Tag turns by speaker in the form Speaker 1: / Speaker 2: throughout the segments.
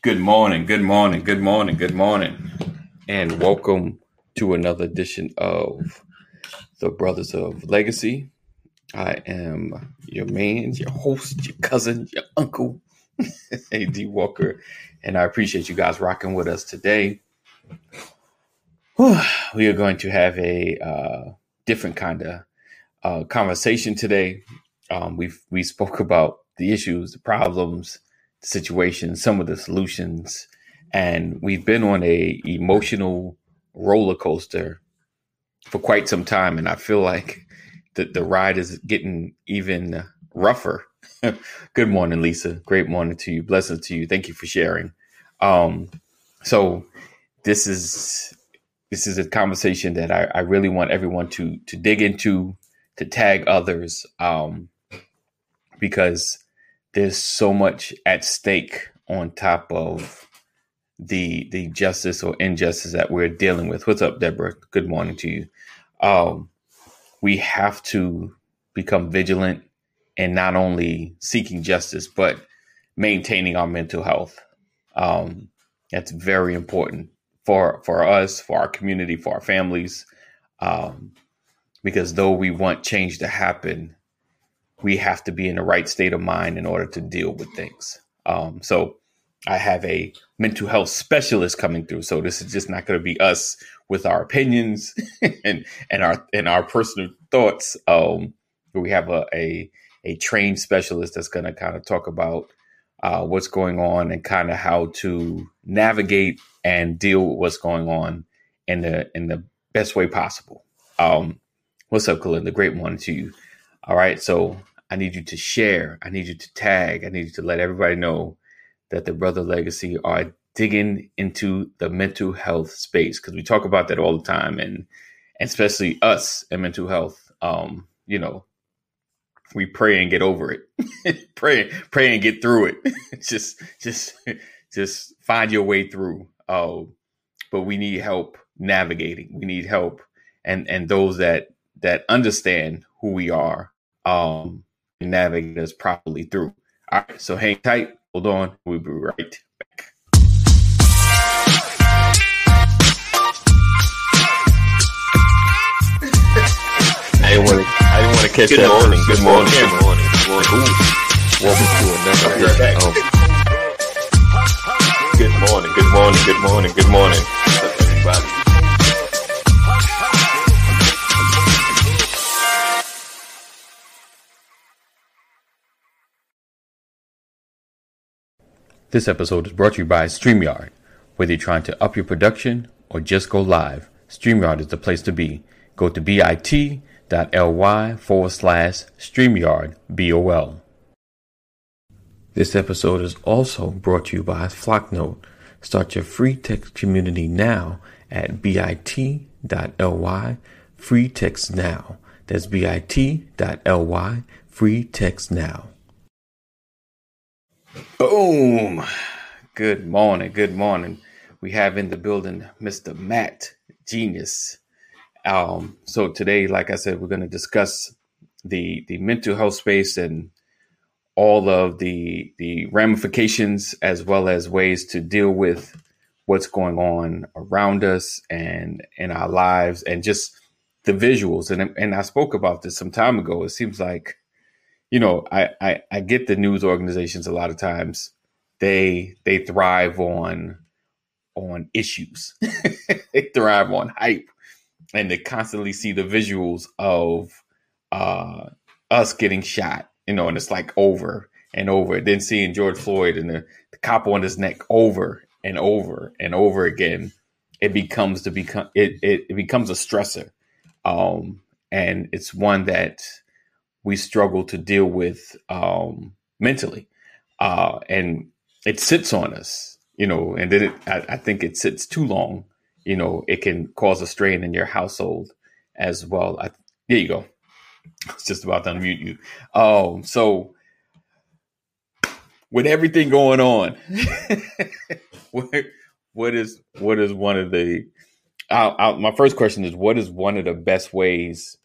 Speaker 1: Good morning, good morning, good morning, good morning, and welcome to another edition of the Brothers of Legacy. I am your man, your host, your cousin, your uncle, AD Walker, and I appreciate you guys rocking with us today. We are going to have a uh, different kind of uh, conversation today. Um, we we spoke about the issues, the problems, situations, some of the solutions, and we've been on a emotional roller coaster for quite some time, and I feel like the the ride is getting even rougher. Good morning, Lisa. Great morning to you. Blessings to you. Thank you for sharing. Um, so this is this is a conversation that I, I really want everyone to to dig into, to tag others, um, because there's so much at stake on top of the the justice or injustice that we're dealing with. What's up, Deborah? Good morning to you. Um, we have to become vigilant and not only seeking justice, but maintaining our mental health. Um, that's very important for for us, for our community, for our families, um, because though we want change to happen, we have to be in the right state of mind in order to deal with things. Um, so I have a mental health specialist coming through. So this is just not going to be us with our opinions and and our and our personal thoughts. Um, we have a, a a trained specialist that's going to kind of talk about uh, what's going on and kind of how to navigate and deal with what's going on in the in the best way possible. Um, what's up, Kalinda? Great morning to you. All right, so I need you to share. I need you to tag. I need you to let everybody know that the Brother Legacy are digging into the mental health space because we talk about that all the time, and, and especially us in mental health. Um, you know, we pray and get over it. pray, pray and get through it. just, just, just find your way through. Oh, but we need help navigating. We need help, and and those that that understand who we are, um, navigate us properly through. All right, so hang tight. Hold on. We'll be right back. I didn't want to. I didn't want to catch
Speaker 2: Good
Speaker 1: that.
Speaker 2: morning.
Speaker 1: Good morning.
Speaker 2: Good morning. Good morning.
Speaker 1: Welcome to another.
Speaker 2: You're.
Speaker 1: Um, good morning. Good morning. Good morning. Good morning, What's everybody. This episode is brought to you by StreamYard. Whether you're trying to up your production or just go live, StreamYard is the place to be. Go to bit.ly forward slash StreamYard BOL. This episode is also brought to you by Flocknote. Start your free text community now at bit.ly free text now. That's bit.ly free text now. Boom. Good morning. Good morning. We have in the building Mr. Mat Jeanius. Um, so today, like I said, we're going to discuss the the mental health space and all of the the ramifications as well as ways to deal with what's going on around us and in our lives and just the visuals and and I spoke about this some time ago it seems like you know I I, I get the news organizations a lot of times they they thrive on on issues they thrive on hype and they constantly see the visuals of uh us getting shot you know, and it's like over and over. Then seeing George Floyd and the, the cop on his neck over and over and over again, it becomes to become it, it, it becomes a stressor. Um, and it's one that we struggle to deal with um, mentally. Uh, and it sits on us, you know, and then it, I, I think it sits too long, you know, it can cause a strain in your household as well. I, there you go. I was just about to unmute you. Um, so with everything going on, what, what is what is one of the? i i my first question is: What is one of the best ways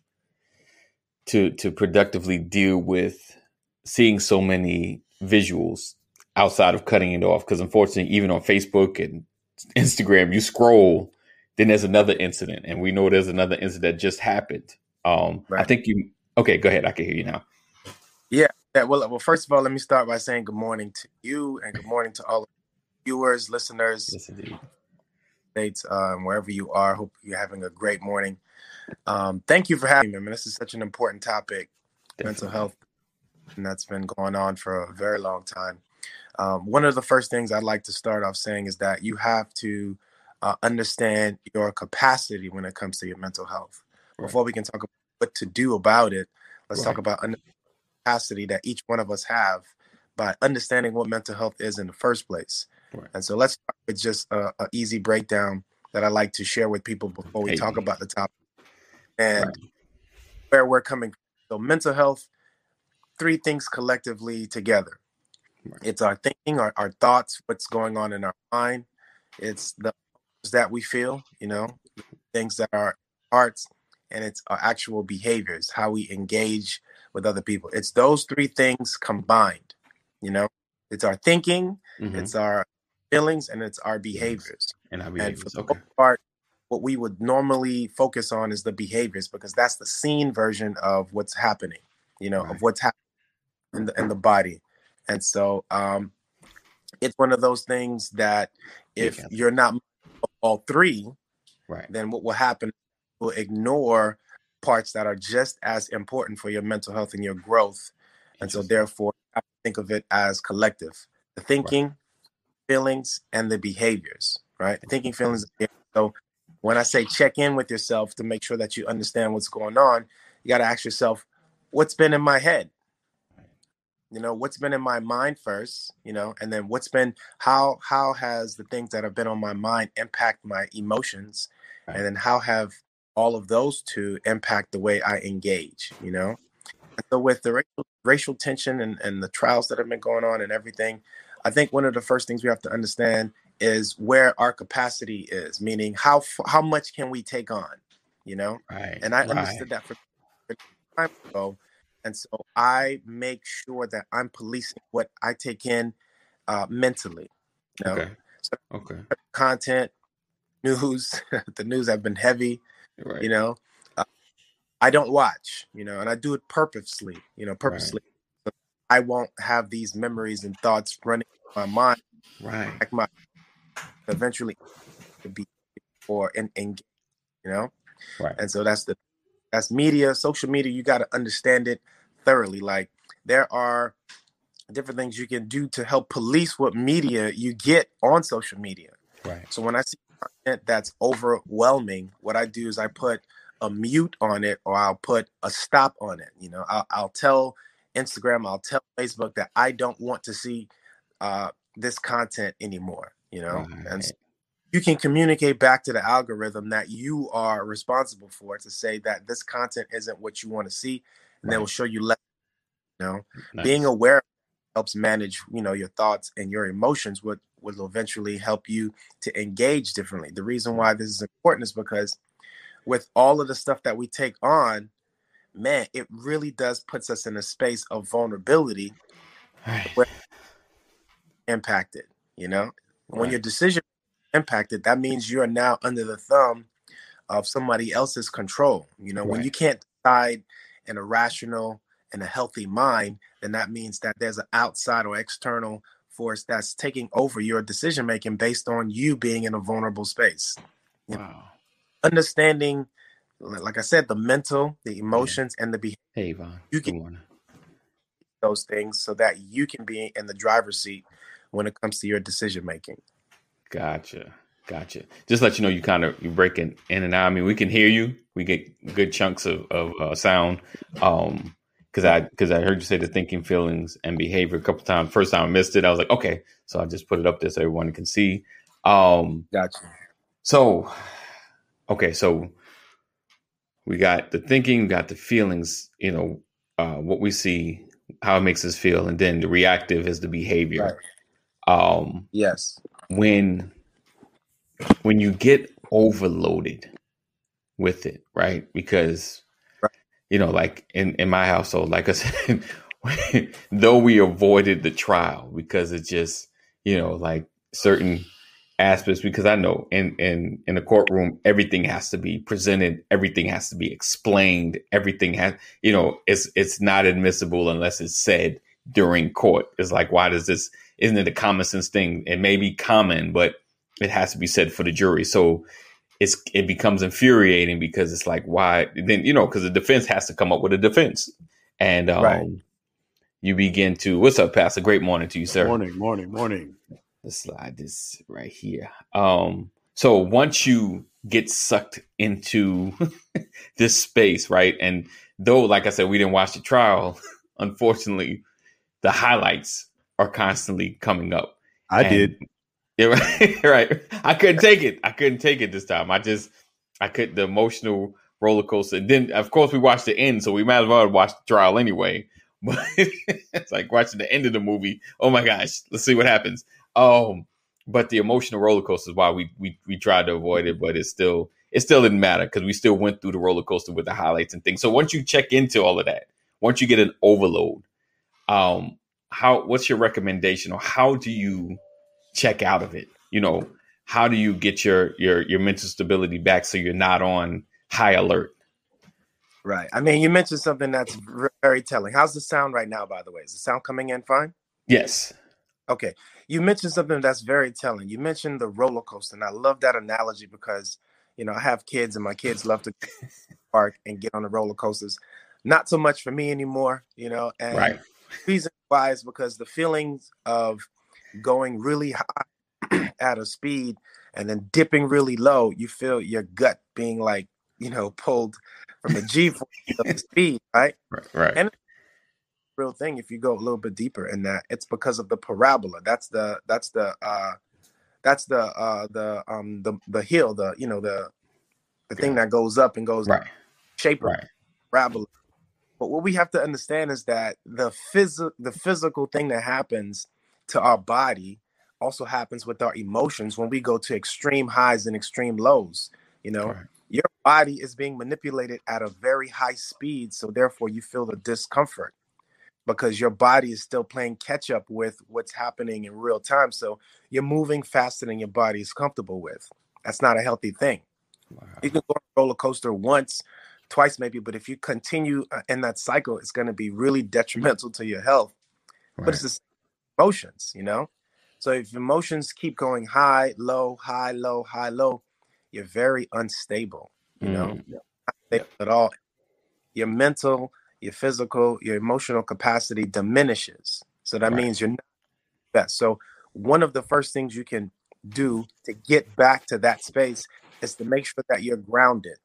Speaker 1: to to productively deal with seeing so many visuals outside of cutting it off because unfortunately even on facebook and instagram you scroll then there's another incident and we know there's another incident that just happened um right. i think you okay go ahead i can hear you now
Speaker 2: yeah yeah well well first of all let me start by saying good morning to you and good morning to all viewers listeners yes, indeed. states um, wherever you are hope you're having a great morning um thank you for having me I mean, this is such an important topic Definitely. mental health and that's been going on for a very long time. Um, one of the first things I'd like to start off saying is that you have to uh, understand your capacity when it comes to your mental health. Right. Before we can talk about what to do about it, let's right. talk about the capacity that each one of us have by understanding what mental health is in the first place. Right. And so let's start with just an easy breakdown that I like to share with people before we hey. talk about the topic and where we're coming from. So mental health three things collectively together. It's our thinking, our, our thoughts, what's going on in our mind. It's the that we feel, you know, things that are hearts, and it's our actual behaviors, how we engage with other people. It's those three things combined, you know. It's our thinking, mm-hmm. it's our feelings, and it's our behaviors. And our behaviors. And for the okay. most part, what we would normally focus on is the behaviors because that's the seen version of what's happening, you know, right. of what's happening in the in the body. And so um it's one of those things that if yeah. you're not all three, right, then what will happen will ignore parts that are just as important for your mental health and your growth. And so therefore I think of it as collective. The thinking, right. feelings, and the behaviors, right? Thinking, feelings, so when I say check in with yourself to make sure that you understand what's going on, you got to ask yourself, what's been in my head? you know what's been in my mind first you know and then what's been how how has the things that have been on my mind impact my emotions right. and then how have all of those two impact the way i engage you know and so with the racial, racial tension and, and the trials that have been going on and everything i think one of the first things we have to understand is where our capacity is meaning how how much can we take on you know right and i right. understood that for a time ago and so I make sure that I'm policing what I take in uh, mentally. You know? Okay. So okay. Content, news, the news have been heavy. Right. You know, uh, I don't watch. You know, and I do it purposely. You know, purposely. Right. So I won't have these memories and thoughts running in my mind. Right. Like my eventually to be or and engage. You know. Right. And so that's the that's media, social media. You got to understand it thoroughly. Like there are different things you can do to help police what media you get on social media. Right. So when I see content that's overwhelming, what I do is I put a mute on it or I'll put a stop on it. You know, I'll, I'll tell Instagram, I'll tell Facebook that I don't want to see uh, this content anymore. You know, right. and you can communicate back to the algorithm that you are responsible for to say that this content isn't what you want to see and right. they will show you less. You know, nice. being aware helps manage you know your thoughts and your emotions would will eventually help you to engage differently the reason why this is important is because with all of the stuff that we take on man it really does puts us in a space of vulnerability right. where impacted you know right. when your decision impacted that means you are now under the thumb of somebody else's control you know right. when you can't decide in a rational and a healthy mind, then that means that there's an outside or external force that's taking over your decision making based on you being in a vulnerable space. Wow. know, understanding, like I said, the mental, the emotions, yeah. and the behavior. Hey, Yvonne. You can those things so that you can be in the driver's seat when it comes to your decision making.
Speaker 1: Gotcha. Gotcha. Just let you know, you kind of you're breaking in and out. I mean, we can hear you. We get good chunks of, of uh, sound. Um, because I because I heard you say the thinking, feelings, and behavior a couple times. First time I missed it, I was like, okay, so I just put it up there so everyone can see. Um, gotcha. So, okay, so we got the thinking, got the feelings. You know, uh, what we see, how it makes us feel, and then the reactive is the behavior. Right. Um, yes. When when you get overloaded with it, right? Because right. you know, like in in my household, like I said, though we avoided the trial because it just, you know, like certain aspects because I know in in in a courtroom everything has to be presented, everything has to be explained, everything has you know it's it's not admissible unless it's said during court. It's like why does this isn't it a common sense thing? It may be common, but it has to be said for the jury. So it's it becomes infuriating because it's like why then you know because the defense has to come up with a defense and um, right. you begin to what's up pastor great morning to you sir
Speaker 3: morning morning morning
Speaker 1: Let's slide this right here. Um, so once you get sucked into this space, right? And though, like I said, we didn't watch the trial, unfortunately, the highlights are constantly coming up.
Speaker 3: I and, did.
Speaker 1: Yeah, right, right. I couldn't take it. I couldn't take it this time. I just, I could the emotional roller coaster. And then, of course, we watched the end, so we might as well watch the trial anyway. But it's like watching the end of the movie. Oh my gosh, let's see what happens. Um, but the emotional roller coaster is why we we we tried to avoid it, but it still it still didn't matter because we still went through the roller coaster with the highlights and things. So once you check into all of that, once you get an overload, um, how what's your recommendation or how do you check out of it? You know, how do you get your your your mental stability back so you're not on high alert?
Speaker 2: Right. I mean, you mentioned something that's very telling. How's the sound right now, by the way? Is the sound coming in fine?
Speaker 1: Yes.
Speaker 2: Okay. You mentioned something that's very telling. You mentioned the roller coaster, and I love that analogy because you know I have kids, and my kids love to park and get on the roller coasters. Not so much for me anymore, you know. And right. reason why is because the feelings of going really high at a speed and then dipping really low, you feel your gut being like you know pulled from the G force of the speed, right?
Speaker 1: Right. Right.
Speaker 2: And real thing if you go a little bit deeper in that it's because of the parabola that's the that's the uh that's the uh the um the the hill the you know the the thing that goes up and goes
Speaker 1: right
Speaker 2: shape right parabola but what we have to understand is that the physical the physical thing that happens to our body also happens with our emotions when we go to extreme highs and extreme lows you know right. your body is being manipulated at a very high speed so therefore you feel the discomfort because your body is still playing catch up with what's happening in real time. So you're moving faster than your body is comfortable with. That's not a healthy thing. Wow. You can go on a roller coaster once, twice maybe, but if you continue uh, in that cycle, it's going to be really detrimental to your health. Right. But it's the emotions, you know? So if emotions keep going high, low, high, low, high, low, you're very unstable, you mm. know? Not stable at all. Your mental, your physical, your emotional capacity diminishes. So that right. means you're not best. So one of the first things you can do to get back to that space is to make sure that you're grounded.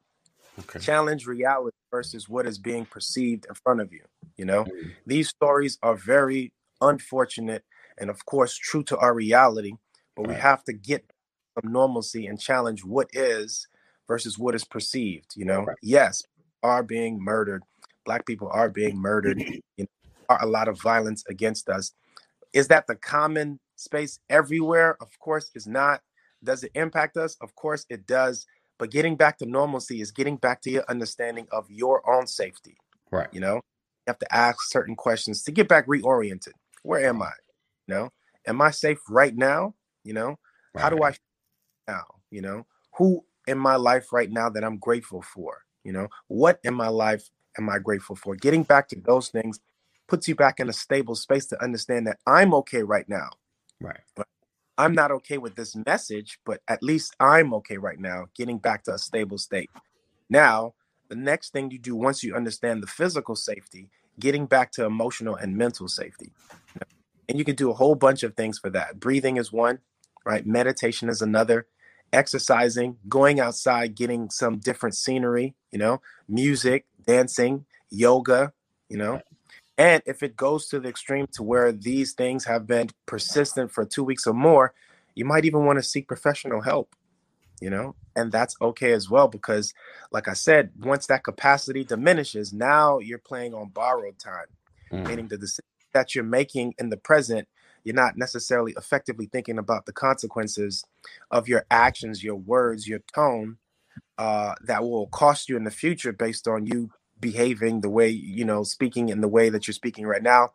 Speaker 2: Okay. Challenge reality versus what is being perceived in front of you. You know, mm-hmm. these stories are very unfortunate and, of course, true to our reality, but right. we have to get some normalcy and challenge what is versus what is perceived. You know, right. yes, are being murdered, black people are being murdered, you know, are a lot of violence against us. Is that the common space everywhere? Of course, it's not. Does it impact us? Of course, it does. But getting back to normalcy is getting back to your understanding of your own safety.
Speaker 1: Right.
Speaker 2: You know, you have to ask certain questions to get back reoriented. Where am I? You know, am I safe right now? You know, right. how do I now? You know, who in my life right now that I'm grateful for? You know, what in my life am I grateful for? Getting back to those things puts you back in a stable space to understand that I'm okay right now.
Speaker 1: Right.
Speaker 2: But I'm not okay with this message, but at least I'm okay right now, getting back to a stable state. Now, the next thing you do once you understand the physical safety, getting back to emotional and mental safety. And you can do a whole bunch of things for that. Breathing is one, right? Meditation is another. Exercising, going outside, getting some different scenery, you know, music, dancing, yoga, you know. And if it goes to the extreme to where these things have been persistent for two weeks or more, you might even want to seek professional help, you know, and that's okay as well. Because, like I said, once that capacity diminishes, now you're playing on borrowed time, mm. meaning the decision that you're making in the present, you're not necessarily effectively thinking about the consequences of your actions, your words, your tone uh, that will cost you in the future based on you behaving the way you know speaking in the way that you're speaking right now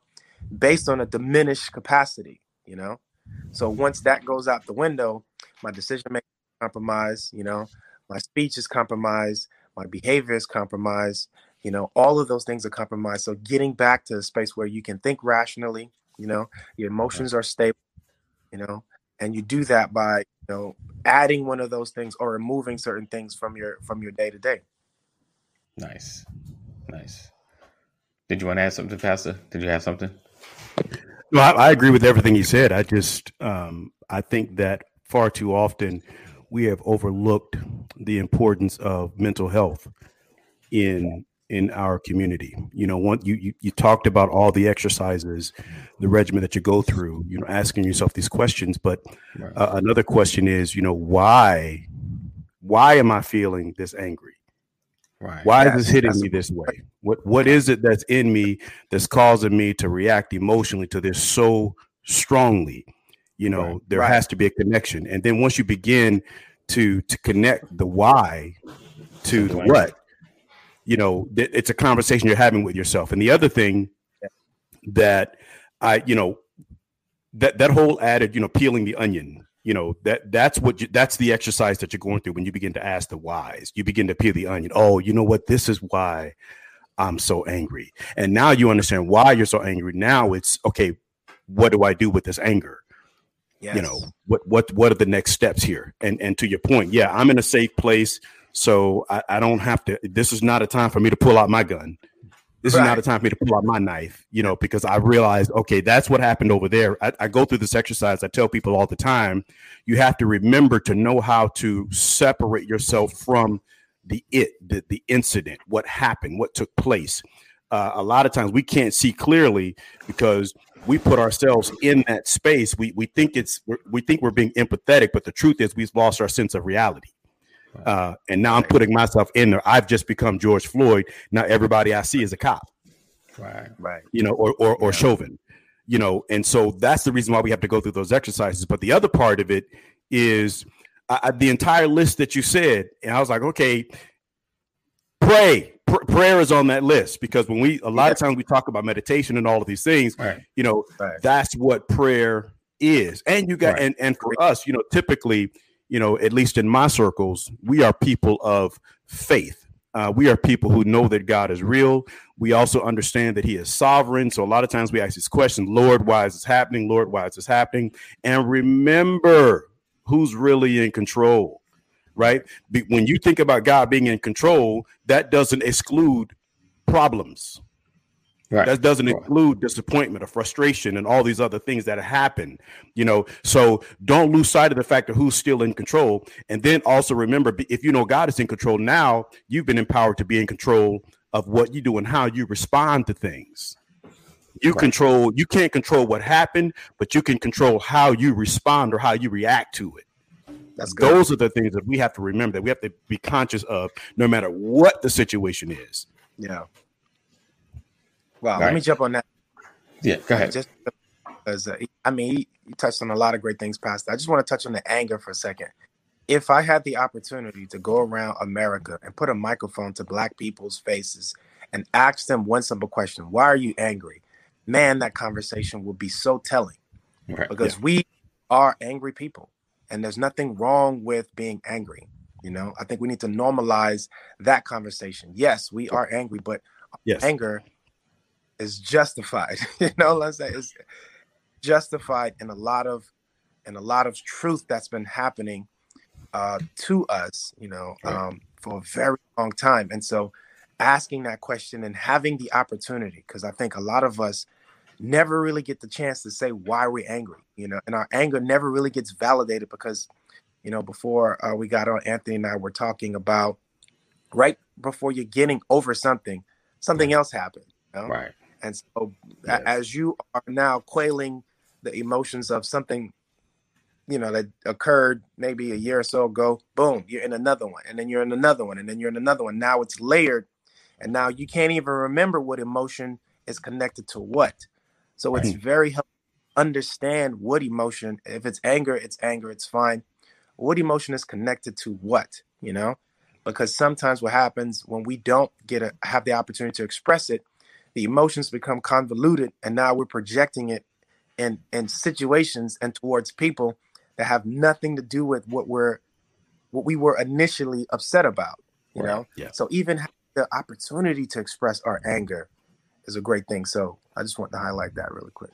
Speaker 2: based on a diminished capacity you know? So once that goes out the window my decision making is compromised you know? My speech is compromised my behavior is compromised you know? All of those things are compromised. So getting back to a space where you can think rationally you know? Your emotions are stable you know? And you do that by you know adding one of those things or removing certain things from your from your day to day
Speaker 1: nice nice did you want to add something to pastor did you have something
Speaker 3: no I, I agree with everything he said i just um i think that far too often we have overlooked the importance of mental health in in our community. You know, one you, you you talked about all the exercises, the regimen that you go through. You know, asking yourself these questions. But uh, another question is, you know, why why am I feeling this angry? Right. Why yes, is this hitting me this way? What what is it that's in me that's causing me to react emotionally to this so strongly? You know, right. there right. has to be a connection. And then once you begin to to connect the why to the what, you know, it's a conversation you're having with yourself. And the other thing that I, you know, that that whole added, you know, peeling the onion, you know, that that's what you, that's the exercise that you're going through when you begin to ask the whys. You begin to peel the onion. Oh, you know what? This is why I'm so angry. And now you understand why you're so angry. Now it's okay. What do I do with this anger? Yes. You know, what what what are the next steps here? And and to your point, yeah, I'm in a safe place so I, I, don't have to. This is not a time for me to pull out my gun. This right. is not a time for me to pull out my knife, you know, because I realized, okay, that's what happened over there. I, I go through this exercise. I tell people all the time, you have to remember to know how to separate yourself from the it, the, the incident, what happened, what took place. Uh, a lot of times we can't see clearly because we put ourselves in that space. We we think it's we think we're being empathetic, but the truth is we've lost our sense of reality. Uh, and now I'm putting myself in there. I've just become George Floyd. Now everybody I see is a cop.
Speaker 1: Right. Right.
Speaker 3: You know, or or, or yeah. Chauvin. You know, and so that's the reason why we have to go through those exercises. But the other part of it is uh, the entire list that you said, and I was like, okay, pray. Pr- prayer is on that list because when we a lot yeah. of times we talk about meditation and all of these things, right. you know, right. that's what prayer is. And you got right. and and for us, you know, typically you know, at least in my circles, we are people of faith. Uh, we are people who know that God is real. We also understand that He is sovereign. So a lot of times we ask this question, Lord, why is this happening? Lord, why is this happening? And remember who's really in control, right? When you think about God being in control, that doesn't exclude problems. Right. That doesn't include disappointment or frustration and all these other things that happen, you know. So don't lose sight of the fact of who's still in control. And then also remember if you know God is in control now, you've been empowered to be in control of what you do and how you respond to things. You right. control, you can't control what happened, but you can control how you respond or how you react to it. That's good. Those are the things that we have to remember that we have to be conscious of no matter what the situation is.
Speaker 2: Yeah. Well, let me jump on that.
Speaker 1: Yeah, go ahead.
Speaker 2: Just because uh, I mean, he, he, touched on a lot of great things, Pastor. I just want to touch on the anger for a second. If I had the opportunity to go around America and put a microphone to Black people's faces and ask them one simple question: Why are you angry? Man, that conversation would be so telling, right. because yeah. we are angry people, and there's nothing wrong with being angry. You know, I think we need to normalize that conversation. Yes, we are angry, but yes. anger is justified. you know I'm saying? It's justified in a lot of in a lot of truth that's been happening uh, to us, you know, um, for a very long time. And so asking that question and having the opportunity, because I think a lot of us never really get the chance to say why we're angry, you know, and our anger never really gets validated because, you know, before uh, we got on, Anthony and I were talking about right before you're getting over something, something else happened. You know?
Speaker 1: Right.
Speaker 2: And so, yes. as you are now quailing the emotions of something, you know, that occurred maybe a year or so ago, boom, you're in another one, and then you're in another one, and then you're in another one. Now it's layered, and now you can't even remember what emotion is connected to what. So it's hmm. very helpful understand what emotion. If it's anger, it's anger. It's fine. What emotion is connected to what? You know, because sometimes what happens when we don't get a have the opportunity to express it, the emotions become convoluted, and now we're projecting it in in situations and towards people that have nothing to do with what we're what we were initially upset about. You right. know, yeah. so even the opportunity to express our anger is a great thing. So I just want to highlight that really quick.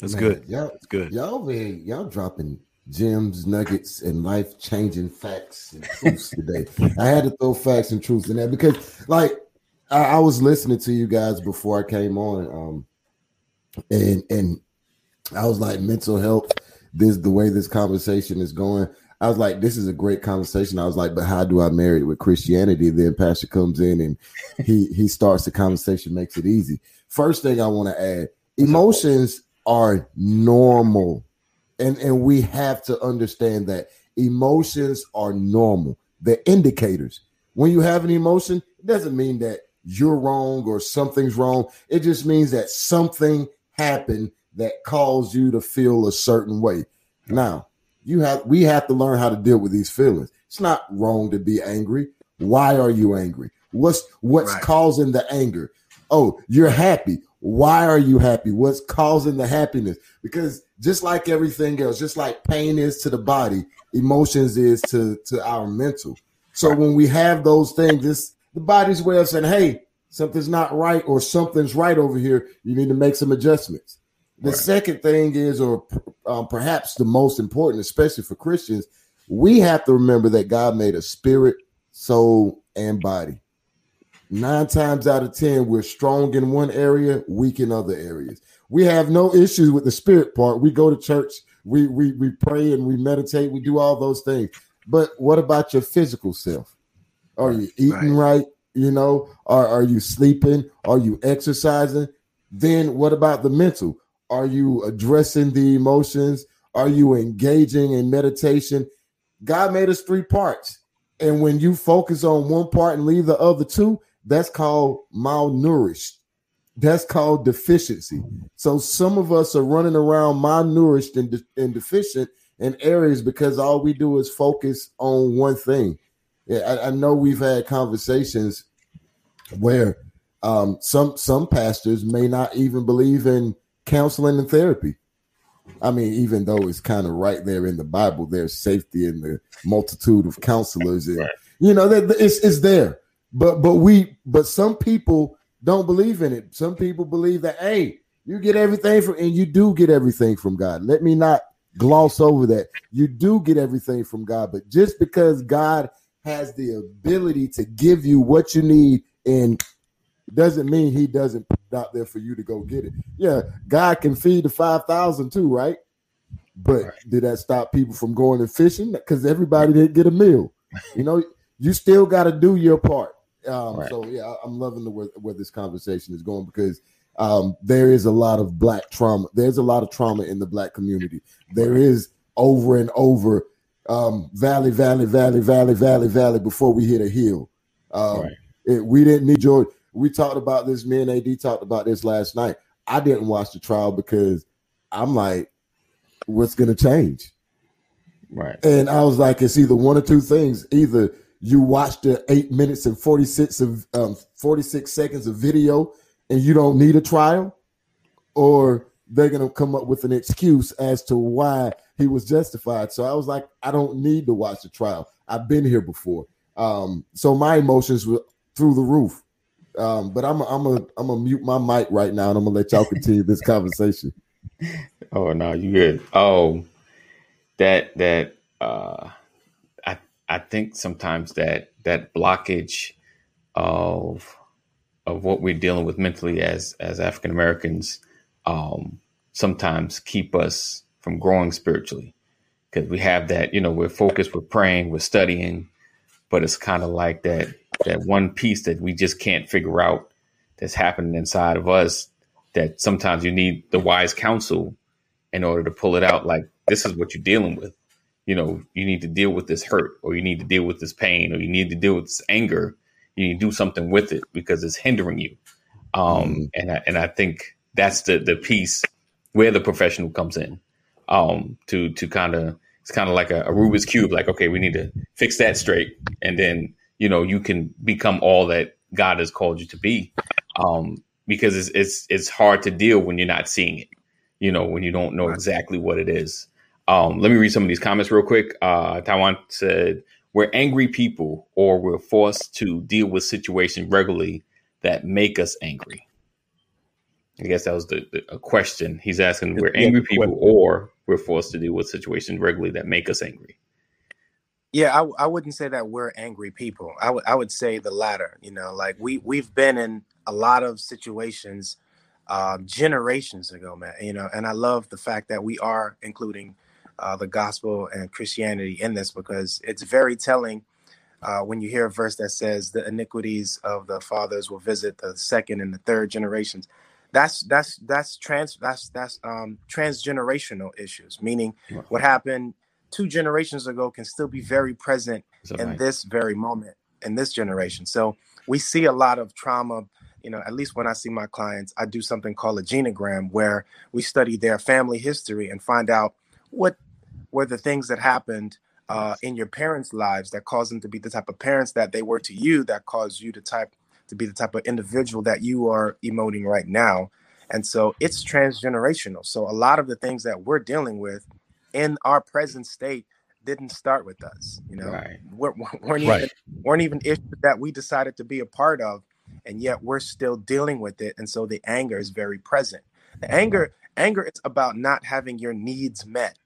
Speaker 3: That's Man, good.
Speaker 4: Y'all,
Speaker 3: That's good.
Speaker 4: Y'all, man, y'all dropping gems, nuggets, and life changing facts and truths today. I had to throw facts and truths in there because, like, I, I, was listening to you guys before I came on, um, and and I was like, mental health. This the way this conversation is going. I was like, this is a great conversation. I was like, but how do I marry it with Christianity? Then Pastor comes in and he he starts the conversation, makes it easy. First thing I want to add: emotions are normal and and we have to understand that emotions are normal they're indicators when you have an emotion it doesn't mean that you're wrong or something's wrong it just means that something happened that caused you to feel a certain way now you have we have to learn how to deal with these feelings it's not wrong to be angry why are you angry what's what's right. causing the anger oh you're happy why are you happy? What's causing the happiness? Because just like everything else, just like pain is to the body, emotions is to, to our mental. So when we have those things, it's the body's way of saying, hey, something's not right or something's right over here. You need to make some adjustments. The right. second thing is, or um, perhaps the most important, especially for Christians, we have to remember that God made a spirit, soul, and body nine times out of ten we're strong in one area weak in other areas we have no issues with the spirit part we go to church we we, we pray and we meditate we do all those things but what about your physical self are you eating right, right? You know are, are you sleeping? Are you exercising? Then what about the mental? Are you addressing the emotions? Are you engaging in meditation? God made us three parts. And when you focus on one part and leave the other two that's called malnourished. That's called deficiency. So some of us are running around malnourished and, de- and deficient in areas because all we do is focus on one thing. Yeah, I, I know we've had conversations where um, some some pastors may not even believe in counseling and therapy. I mean, even though it's kind of right there in the Bible, there's safety in the multitude of counselors, and right. you know that it's it's there. But but we but some people don't believe in it. Some people believe that hey, you get everything from and you do get everything from God. Let me not gloss over that. You do get everything from God, but just because God has the ability to give you what you need and doesn't mean he doesn't put it out there for you to go get it. Yeah, God can feed the 5,000 too, right? But right. did that stop people from going and fishing? Because everybody didn't get a meal. You know, you still got to do your part. Um, right. So yeah, I'm loving the where, where this conversation is going because um, there is a lot of black trauma. There's a lot of trauma in the black community. There is over and over um, valley, valley, valley, valley, valley, valley before we hit a hill. Um, right. it, we didn't need George. We talked about this. Me and Ad talked about this last night. I didn't watch the trial because I'm like, what's going to change?
Speaker 1: Right.
Speaker 4: And I was like, it's either one or two things. Either you watch the eight minutes and 46 of um, 46 seconds of video and you don't need a trial or they're going to come up with an excuse as to why he was justified. So i was like i don't need to watch the trial. I've been here before. Um, so my emotions were through the roof. Um, but i'm a, i'm a i'm gonna mute my mic right now and i'm gonna let y'all continue this conversation.
Speaker 1: Oh no you good. Oh that that uh I think sometimes that that blockage of of what we're dealing with mentally as as African Americans um, sometimes keep us from growing spiritually. Because we have that you know we're focused, we're praying, we're studying, but it's kind of like that that one piece that we just can't figure out that's happening inside of us that sometimes you need the wise counsel in order to pull it out. Like this is what you're dealing with. You know, you need to deal with this hurt or you need to deal with this pain or you need to deal with this anger. You need to do something with it because it's hindering you. Um, mm and I, and I think that's the the piece where the professional comes in um, to to kind of it's kind of like a, a, Rubik's cube. Like, okay, we need to fix that straight, and then you know you can become all that God has called you to be. Um, because it's it's it's hard to deal when you're not seeing it. You know, when you don't know exactly what it is. Um, let me read some of these comments real quick. Uh, Taiwan said, "We're angry people, or we're forced to deal with situations regularly that make us angry." I guess that was the, the a question he's asking. We're angry people, or we're forced to deal with situations regularly that make us angry.
Speaker 2: Yeah, I, I wouldn't say that we're angry people. I would I would say the latter. You know, like we we've been in a lot of situations um, generations ago, man. You know, and I love the fact that we are including uh, the gospel and Christianity in this because it's very telling uh, when you hear a verse that says the iniquities of the fathers will visit the second and the third generations. That's that's that's trans that's that's um, transgenerational issues. Meaning, what happened two generations ago can still be very present in right? this very moment in this generation. So we see a lot of trauma you know, at least when I see my clients, I do something called a genogram where we study their family history and find out what were the things that happened uh, in your parents' lives that caused them to be the type of parents that they were to you, that caused you to type to be the type of individual that you are emoting right now. And so it's transgenerational. So a lot of the things that we're dealing with in our present state didn't start with us. You know, right. we're, weren't, right. even, weren't even issues that we decided to be a part of and yet we're still dealing with it and so the anger is very present the anger anger is about not having your needs met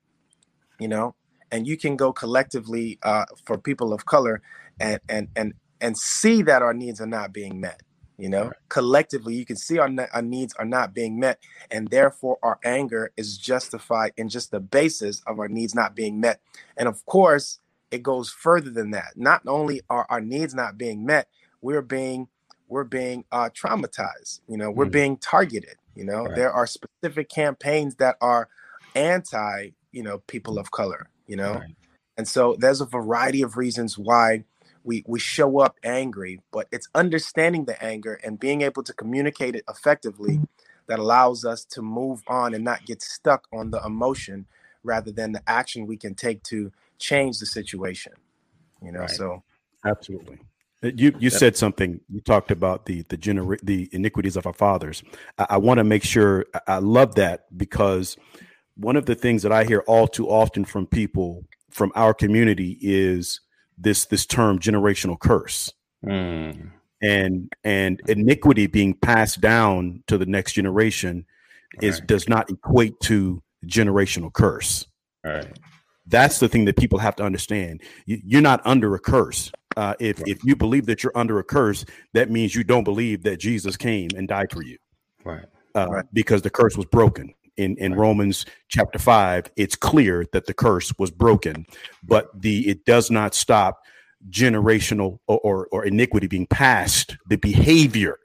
Speaker 2: you know and you can go collectively uh, for people of color and and and and see that our needs are not being met you know right. collectively you can see our, our needs are not being met and therefore our anger is justified in just the basis of our needs not being met and of course it goes further than that not only are our needs not being met we're being we're being uh, traumatized. You know, we're mm-hmm. being targeted. You know, right. there are specific campaigns that are anti, you know, people of color. You know, right. and so there's a variety of reasons why we we show up angry, but it's understanding the anger and being able to communicate it effectively mm-hmm. that allows us to move on and not get stuck on the emotion rather than the action we can take to change the situation. You know, right. so
Speaker 3: absolutely. Uh, you you said something. You talked about the the gener- the iniquities of our fathers. I, I want to make sure. I love that because one of the things that I hear all too often from people from our community is this this term generational curse. Mm. And and iniquity being passed down to the next generation is right. does not equate to generational curse. Right. That's the thing that people have to understand. You, you're not under a curse uh, if right. if you believe that you're under a curse, that means you don't believe that Jesus came and died for you,
Speaker 1: right?
Speaker 3: Uh, right. Because the curse was broken. In in right. Romans chapter five, it's clear that the curse was broken, but the it does not stop generational or, or, or iniquity being passed. The behavior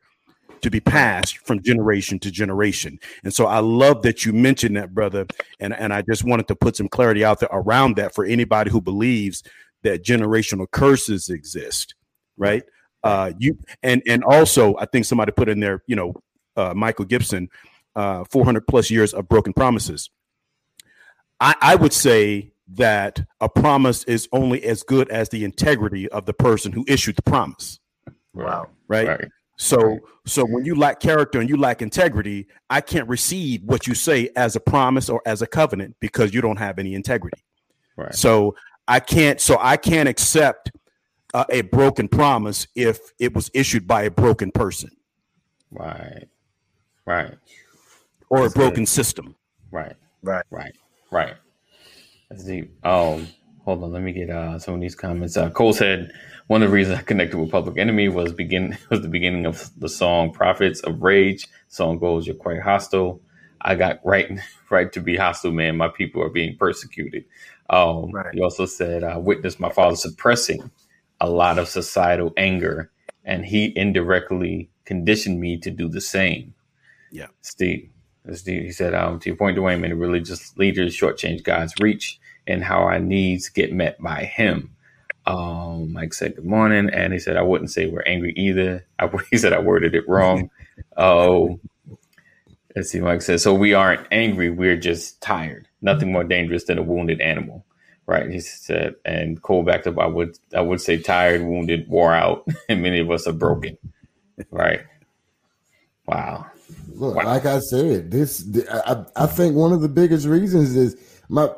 Speaker 3: to be passed from generation to generation. And so I love that you mentioned that, brother. And, and I just wanted to put some clarity out there around that for anybody who believes that generational curses exist, right? Uh, you and and also I think somebody put in there, you know, uh, Michael Gibson, uh, 400 plus years of broken promises. I, I would say that a promise is only as good as the integrity of the person who issued the promise.
Speaker 1: Wow.
Speaker 3: Right. right. So right. so when you lack character and you lack integrity, I can't receive what you say as a promise or as a covenant because you don't have any integrity. Right. So I can't. So I can't accept uh, a broken promise if it was issued by a broken person.
Speaker 1: Right. Right.
Speaker 3: Or That's a broken good. system.
Speaker 1: Right. Right. Right. Right. That's deep. Um, hold on. Let me get uh, some of these comments. Uh, Cole said one of the reasons I connected with Public Enemy was begin was the beginning of the song "Prophets of Rage." song goes, "You're quite hostile." I got right right to be hostile, man. My people are being persecuted. Um, right. He also said, I witnessed my father suppressing a lot of societal anger, and he indirectly conditioned me to do the same.
Speaker 3: Yeah.
Speaker 1: Steve, He said, um, to your point, Dwayne, many religious leaders shortchange God's reach and how our needs get met by him. Um, Mike said, good morning. And he said, I wouldn't say we're angry either. I, he said, I worded it wrong. Oh, let's see. Mike said, so we aren't angry. We're just tired nothing more dangerous than a wounded animal, Right. He said, and Cole backed up. I would, I would say tired, wounded, wore out, and many of us are broken. Right. Wow.
Speaker 4: Look,
Speaker 1: wow.
Speaker 4: like I said, this I, I think one of the biggest reasons is my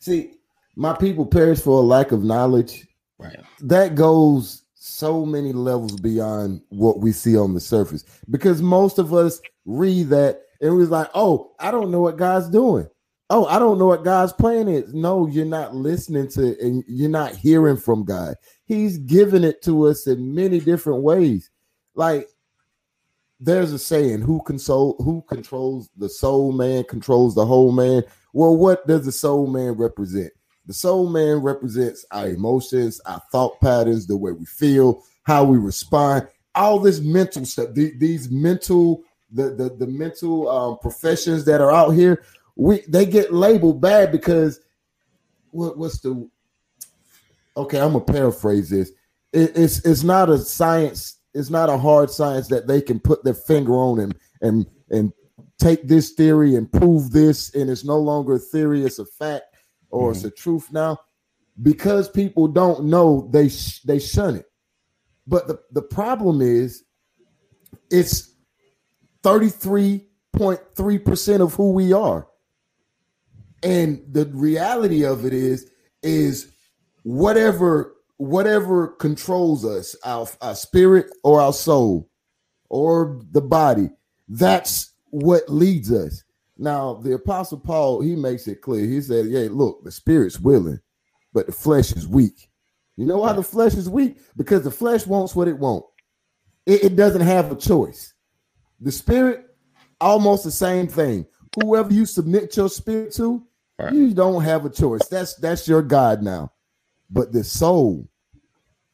Speaker 4: see my people perish for a lack of knowledge.
Speaker 1: Right.
Speaker 4: That goes so many levels beyond what we see on the surface because most of us read that and we're like, oh, I don't know what God's doing. Oh, I don't know what God's plan is. No, you're not listening to and you're not hearing from God. He's giving it to us in many different ways. Like there's a saying, who console who controls the soul man controls the whole man. Well, what does the soul man represent? The soul man represents our emotions, our thought patterns, the way we feel, how we respond, all this mental stuff, these mental, the the, the mental um, professions that are out here, we they get labeled bad because what, what's the okay? I'm gonna paraphrase this. It, it's it's not a science. It's not a hard science that they can put their finger on and and and take this theory and prove this, and it's no longer a theory; it's a fact or mm-hmm. it's a truth now. Because people don't know they sh- they shun it. But the, the problem is it's 33.3% of who we are. And the reality of it is is whatever whatever controls us our, our spirit or our soul or the body that's what leads us now, the apostle Paul, he makes it clear. He said, Yeah, look, the spirit's willing, but the flesh is weak. You know why the flesh is weak? Because the flesh wants what it wants. It, it doesn't have a choice. The spirit, almost the same thing. Whoever you submit your spirit to, right. you don't have a choice. That's that's your God now. But the soul,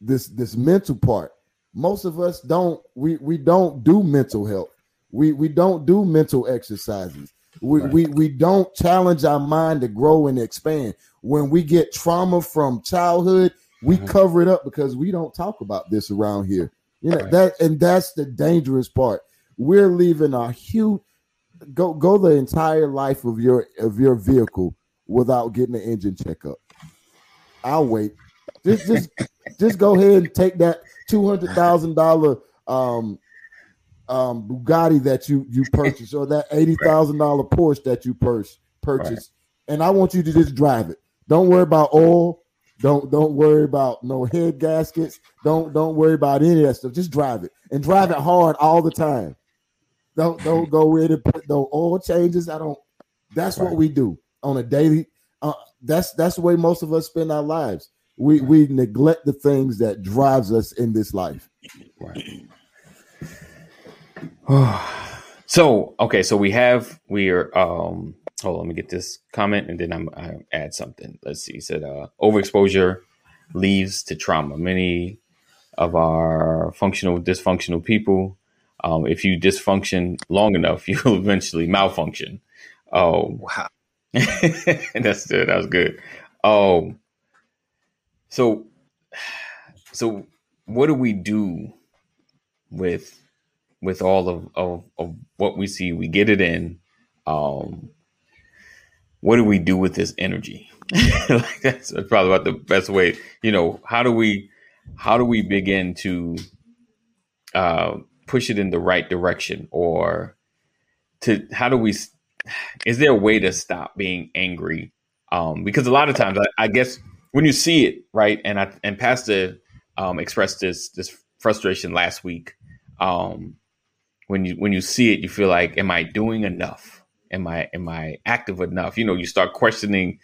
Speaker 4: this this mental part, most of us don't we we don't do mental health. We we don't do mental exercises. We, right. we we don't challenge our mind to grow and expand. When we get trauma from childhood, we mm-hmm. cover it up because we don't talk about this around here. You know right. that, and that's the dangerous part. We're leaving a huge go go the entire life of your of your vehicle without getting an engine checkup. I'll wait. Just just just go ahead and take that two hundred thousand dollar um um, Bugatti that you you purchased or that eighty thousand dollar Porsche that you purchased purchased, right. and I want you to just drive it. Don't worry about oil. Don't don't worry about no head gaskets. Don't don't worry about any of that stuff. Just drive it and drive it hard all the time. Don't don't go in and put no oil changes. I don't. That's right. what we do on a daily. Uh, that's that's the way most of us spend our lives. We we neglect the things that drives us in this life. Right.
Speaker 1: so okay, so we have we are um hold on, let me get this comment and then I'm I add something. Let's see. He said uh overexposure leads to trauma. Many of our functional dysfunctional people, um, if you dysfunction long enough, you'll eventually malfunction. Oh wow. That's good. That was good. Oh so so what do we do with with all of, of, of what we see. We get it in. Um, what do we do with this energy? like that's, that's probably about the best way. You know, how do we how do we begin to uh, push it in the right direction, or to how do we? Is there a way to stop being angry? Um, because a lot of times, I, I guess when you see it, right, and I and Pastor um, expressed this this frustration last week. Um, when you when you see it, you feel like, am I doing enough? Am I am I active enough? You know, you start questioning.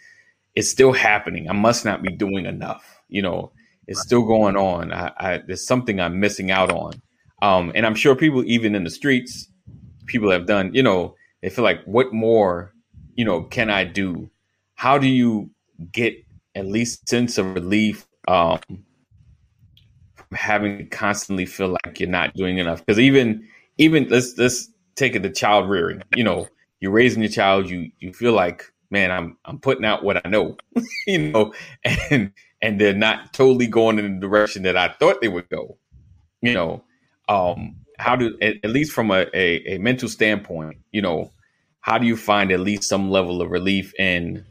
Speaker 1: It's still happening. I must not be doing enough. You know, it's still going on. I, I, there's something I'm missing out on. Um, and I'm sure people, even in the streets, people have done. You know, they feel like, what more? You know, can I do? How do you get at least sense of relief um, from having to constantly feel like you're not doing enough? Because even even let's let's take it to child rearing. You know, you're raising your child. You you feel like, man, I'm I'm putting out what I know. you know, and and they're not totally going in the direction that I thought they would go. You know, um, how do at, at least from a, a, a mental standpoint, you know, how do you find at least some level of relief in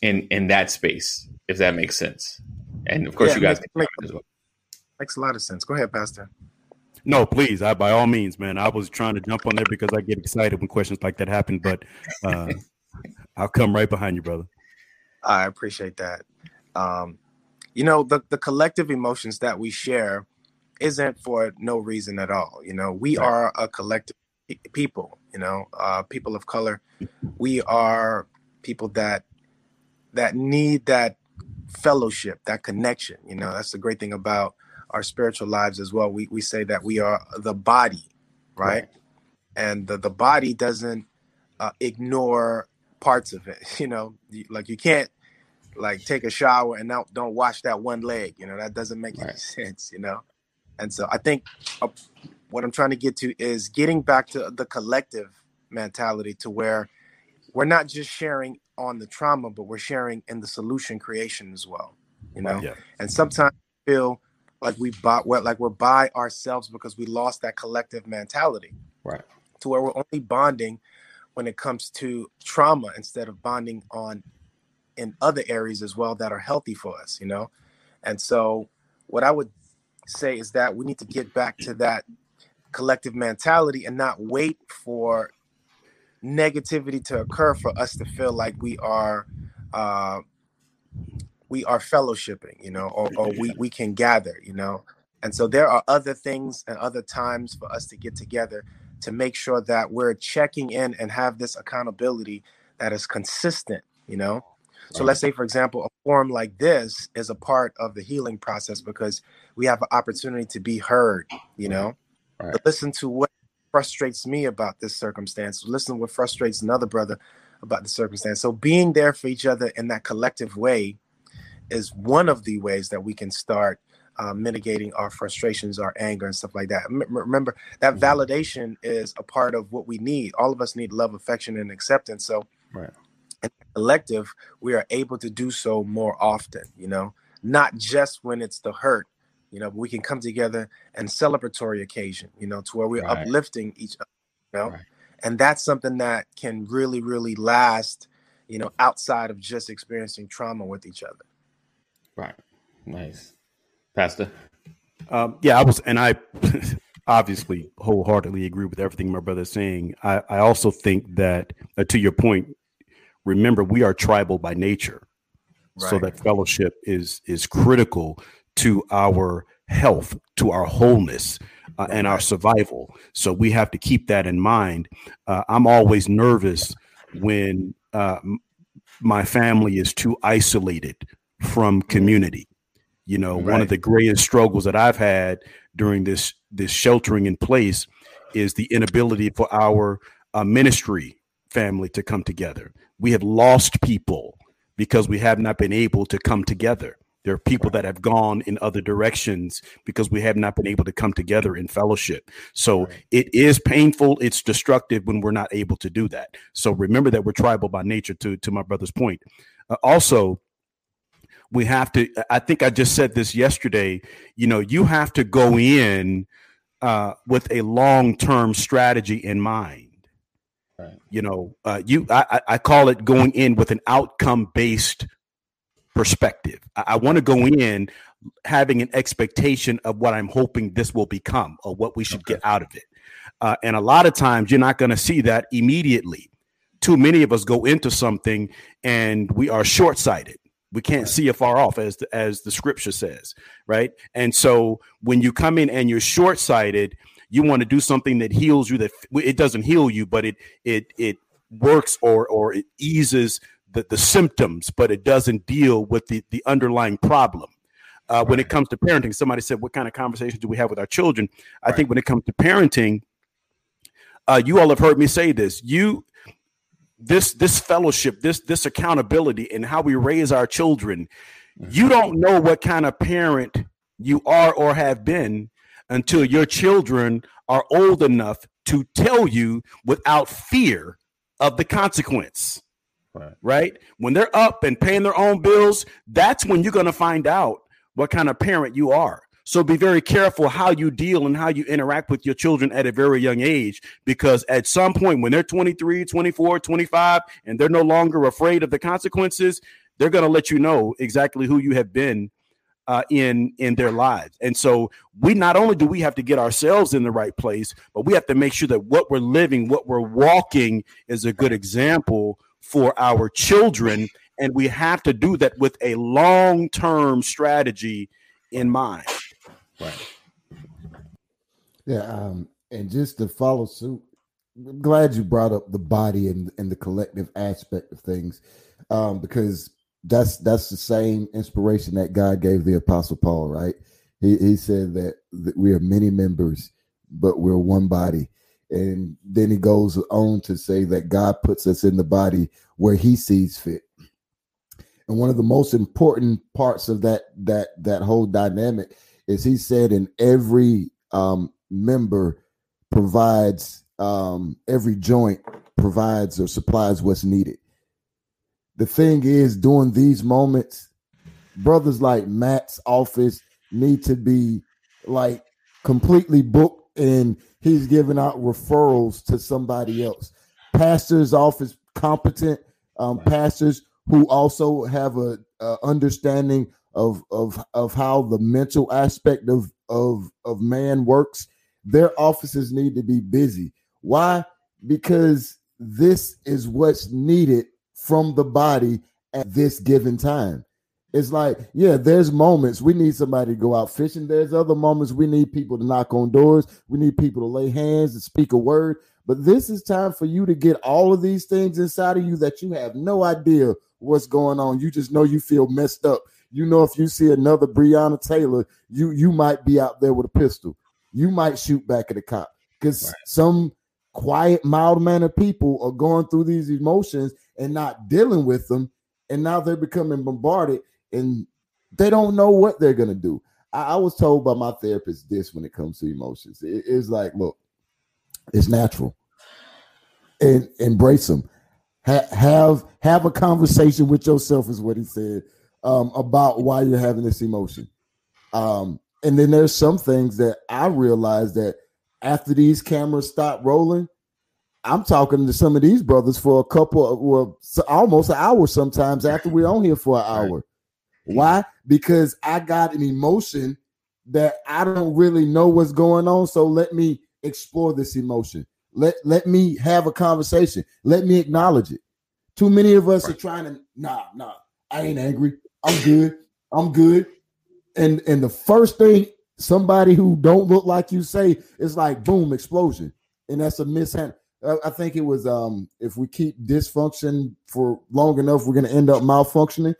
Speaker 1: in in that space, if that makes sense. And of course, yeah, you guys
Speaker 2: makes, as well. Makes a lot of sense. Go ahead, Pastor.
Speaker 3: No, please. I, by all means, man. I was trying to jump on there because I get excited when questions like that happen, but uh, I'll come right behind you, brother.
Speaker 2: I appreciate that. Um, you know, the, the collective emotions that we share isn't for no reason at all. You know, we right. are a collective people, you know, uh, people of color. We are people that that need that fellowship, that connection. You know, that's the great thing about our spiritual lives as well. We we say that we are the body, right? right. And the, the body doesn't uh, ignore parts of it. You know, like you can't like take a shower and not, don't wash that one leg. You know, that doesn't make right. any sense. You know, and so I think uh, what I'm trying to get to is getting back to the collective mentality to where we're not just sharing on the trauma, but we're sharing in the solution creation as well. You know, yeah. and sometimes I feel like we bought what like we're by ourselves because we lost that collective mentality.
Speaker 1: Right.
Speaker 2: To where we're only bonding when it comes to trauma instead of bonding on in other areas as well that are healthy for us, you know? And so what I would say is that we need to get back to that collective mentality and not wait for negativity to occur for us to feel like we are uh, we are fellowshipping, you know, or, or we, we can gather, you know. And so there are other things and other times for us to get together to make sure that we're checking in and have this accountability that is consistent, you know. So let's say, for example, a forum like this is a part of the healing process because we have an opportunity to be heard, you know, right. listen to what frustrates me about this circumstance, listen to what frustrates another brother about the circumstance. So being there for each other in that collective way is one of the ways that we can start uh, mitigating our frustrations, our anger, and stuff like that. M- remember that mm-hmm. validation is a part of what we need. All of us need love, affection, and acceptance. So, right. in collective, we are able to do so more often. You know, not just when it's the hurt. You know, but we can come together and celebratory occasion. You know, to where we're right. uplifting each other. You know, right. and that's something that can really, really last. You know, outside of just experiencing trauma with each other.
Speaker 1: Right. Nice. Pastor?
Speaker 3: Um, yeah, I was, and I obviously wholeheartedly agree with everything my brother is saying. I, I also think that, uh, to your point, remember we are tribal by nature, right. so that fellowship is is critical to our health, to our wholeness, uh, and our survival. So we have to keep that in mind. Uh, I'm always nervous when uh, my family is too isolated from community. You know, right. one of the greatest struggles that I've had during this this sheltering in place is the inability for our uh, ministry family to come together. We have lost people because we have not been able to come together. There are people that have gone in other directions because we have not been able to come together in fellowship. So right. it is painful. It's destructive when we're not able to do that. So remember that we're tribal by nature. To to my brother's point. Uh, also, we have to i think i just said this yesterday you know you have to go in uh, with a long-term strategy in mind right. you know uh, you I, I, call it going in with an outcome-based perspective i, I want to go in having an expectation of what i'm hoping this will become or what we should okay. get out of it uh, and a lot of times you're not going to see that immediately too many of us go into something and we are short-sighted we can't see afar off, as the, as the scripture says, right? And so when you come in and you're short sighted, you want to do something that heals you. That it doesn't heal you, but it it it works or or it eases the, the symptoms, but it doesn't deal with the the underlying problem. Uh, right. When it comes to parenting, somebody said, "What kind of conversations do we have with our children?" I right. think when it comes to parenting, uh, you all have heard me say this. You this this fellowship, this this accountability, and how we raise our children. You don't know what kind of parent you are or have been until your children are old enough to tell you without fear of the consequence. Right. right? When they're up and paying their own bills, that's when you're going to find out what kind of parent you are. So be very careful how you deal and how you interact with your children at a very young age because at some point when they're 23, 24, 25 and they're no longer afraid of the consequences, they're going to let you know exactly who you have been uh, in in their lives. And so we not only do we have to get ourselves in the right place, but we have to make sure that what we're living, what we're walking, is a good example for our children. And we have to do that with a long term strategy in mind.
Speaker 1: Right.
Speaker 4: Yeah, um, and just to follow suit, I'm glad you brought up the body and, and the collective aspect of things, um, because that's that's the same inspiration that God gave the Apostle Paul, right? He, he said that, that we are many members, but we're one body. And then he goes on to say that God puts us in the body where he sees fit. And one of the most important parts of that that that whole dynamic is he said in every um, member provides um, every joint provides or supplies what's needed. The thing is, during these moments, brothers like Mat's office need to be like completely booked and he's giving out referrals to somebody else. Pastor's office competent um, pastors who also have a, a understanding of of of how the mental aspect of of of man works. Their offices need to be busy. Why? Because this is what's needed from the body at this given time it's like yeah there's moments we need somebody to go out fishing there's other moments we need people to knock on doors we need people to lay hands and speak a word but this is time for you to get all of these things inside of you that you have no idea what's going on. You just know you feel messed up. You know, if you see another Breonna Taylor, you you might be out there with a pistol. You might shoot back at a cop because right. some quiet, mild mannered people are going through these emotions and not dealing with them, and now they're becoming bombarded and they don't know what they're gonna do. I, I was told by my therapist this when it comes to emotions. It, it's like, look, it's natural, and embrace them. Ha- have have a conversation with yourself is what he said um, about why you're having this emotion. Um, and then there's some things that I realized that after these cameras stop rolling, I'm talking to some of these brothers for a couple of well, almost an hour sometimes after we're on here for an hour. Why? Because I got an emotion that I don't really know what's going on. So let me explore this emotion. Let let me have a conversation. Let me acknowledge it. Too many of us right. are trying to nah, nah. I ain't angry. I'm good. I'm good. And and the first thing somebody who don't look like you say is like boom explosion, and that's a mishap. I think it was um if we keep dysfunction for long enough, we're gonna end up malfunctioning.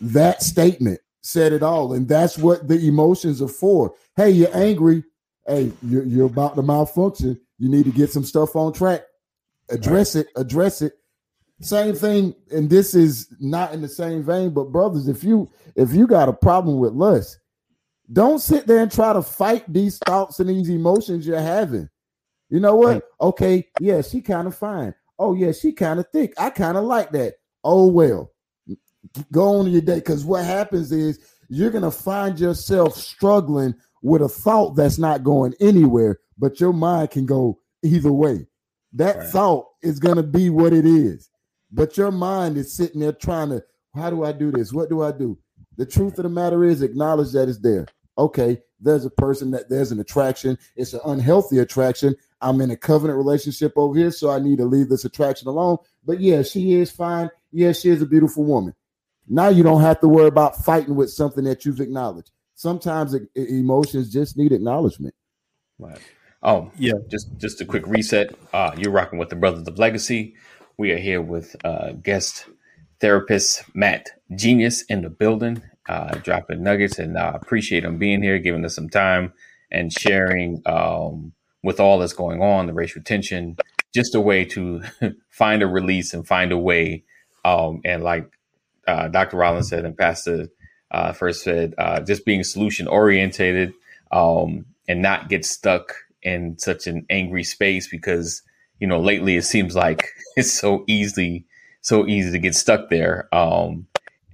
Speaker 4: That statement said it all, and that's what the emotions are for. Hey, you're angry. Hey, you're, you're about to malfunction you need to get some stuff on track. Address right. it. Address it. Same thing, and this is not in the same vein, but brothers, if you if you got a problem with lust, don't sit there and try to fight these thoughts and these emotions you're having. You know what? Okay, yeah, she kind of fine. Oh yeah, she kind of thick. I kind of like that. Oh well, go on your day because what happens is you're gonna find yourself struggling with a thought that's not going anywhere, but your mind can go either way. That right. thought is going to be what it is, but your mind is sitting there trying to, how do I do this? What do I do? The truth of the matter is, acknowledge that it's there. Okay, there's a person that there's an attraction. It's an unhealthy attraction. I'm in a covenant relationship over here, so I need to leave this attraction alone. But yeah, she is fine. Yeah, she is a beautiful woman. Now you don't have to worry about fighting with something that you've acknowledged sometimes emotions just need acknowledgement.
Speaker 1: Right. Oh, yeah. Just just a quick reset. Uh, you're rocking with the Brothers of Legacy. We are here with uh, guest therapist Mat Jeanius in the building, uh, dropping nuggets, and I appreciate him being here, giving us some time and sharing um, with all that's going on, the racial tension, just a way to find a release and find a way. Um, and like uh, Dr. Rollins said, and Pastor uh, first said uh, just being solution orientated um, and not get stuck in such an angry space because you know lately it seems like it's so easy so easy to get stuck there um,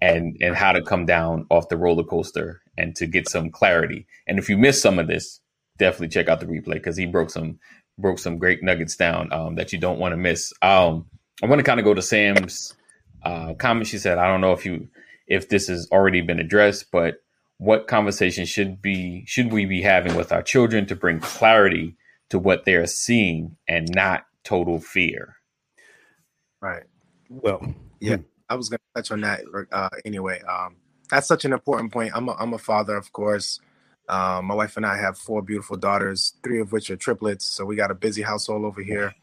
Speaker 1: and and how to come down off the roller coaster and to get some clarity and if you miss some of this definitely check out the replay because he broke some broke some great nuggets down um, that you don't want to miss um, i want to kind of go to sam's uh, comment. She said, "I don't know if you if this has already been addressed, but what conversation should be should we be having with our children to bring clarity to what they're seeing and not total fear?"
Speaker 2: Right.
Speaker 3: Well,
Speaker 2: yeah, I was going to touch on that uh, anyway. Um, that's such an important point. I'm a, I'm a father, of course. Um, my wife and I have four beautiful daughters, three of which are triplets. So we got a busy household over here.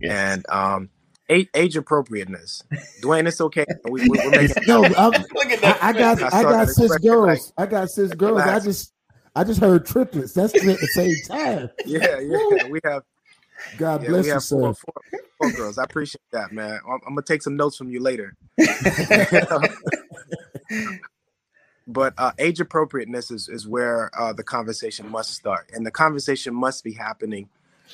Speaker 2: Yes. And um, age, age, appropriateness. Dwayne, it's okay. We, are making.
Speaker 4: no, I'm, Look at that. I, I got I, I got six girls. Like, I got six girls. I just I just heard triplets. That's at the same time.
Speaker 2: Yeah, yeah. We have.
Speaker 4: God yeah, bless you, sir. Four,
Speaker 2: four, four girls. I appreciate that, man. I'm, I'm gonna take some notes from you later. but uh, age appropriateness is, is where uh, the conversation must start and the conversation must be happening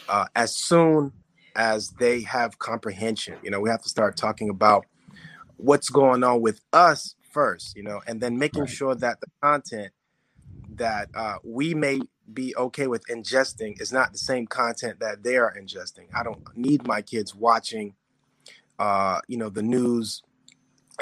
Speaker 2: uh, as soon as they have comprehension you know we have to start talking about what's going on with us first you know and then making right. sure that the content that uh, we may be okay with ingesting is not the same content that they are ingesting i don't need my kids watching uh, you know the news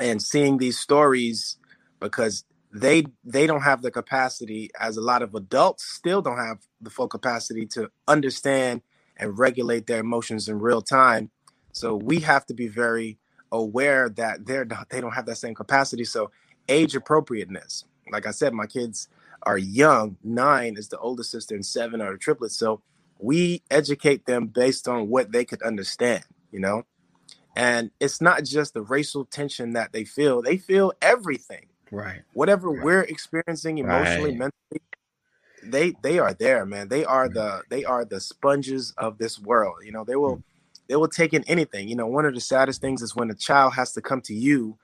Speaker 2: and seeing these stories because they they don't have the capacity as a lot of adults still don't have the full capacity to understand and regulate their emotions in real time so we have to be very aware that they're not, they don't have that same capacity so age appropriateness like i said my kids are young nine is the oldest sister and seven are the triplets so we educate them based on what they could understand you know and it's not just the racial tension that they feel they feel everything
Speaker 1: Right.
Speaker 2: Whatever
Speaker 1: right.
Speaker 2: we're experiencing emotionally, right. mentally, they they are there, man. They are the they are the sponges of this world. You know, they will mm. they will take in anything. You know, one of the saddest things is when a child has to come to you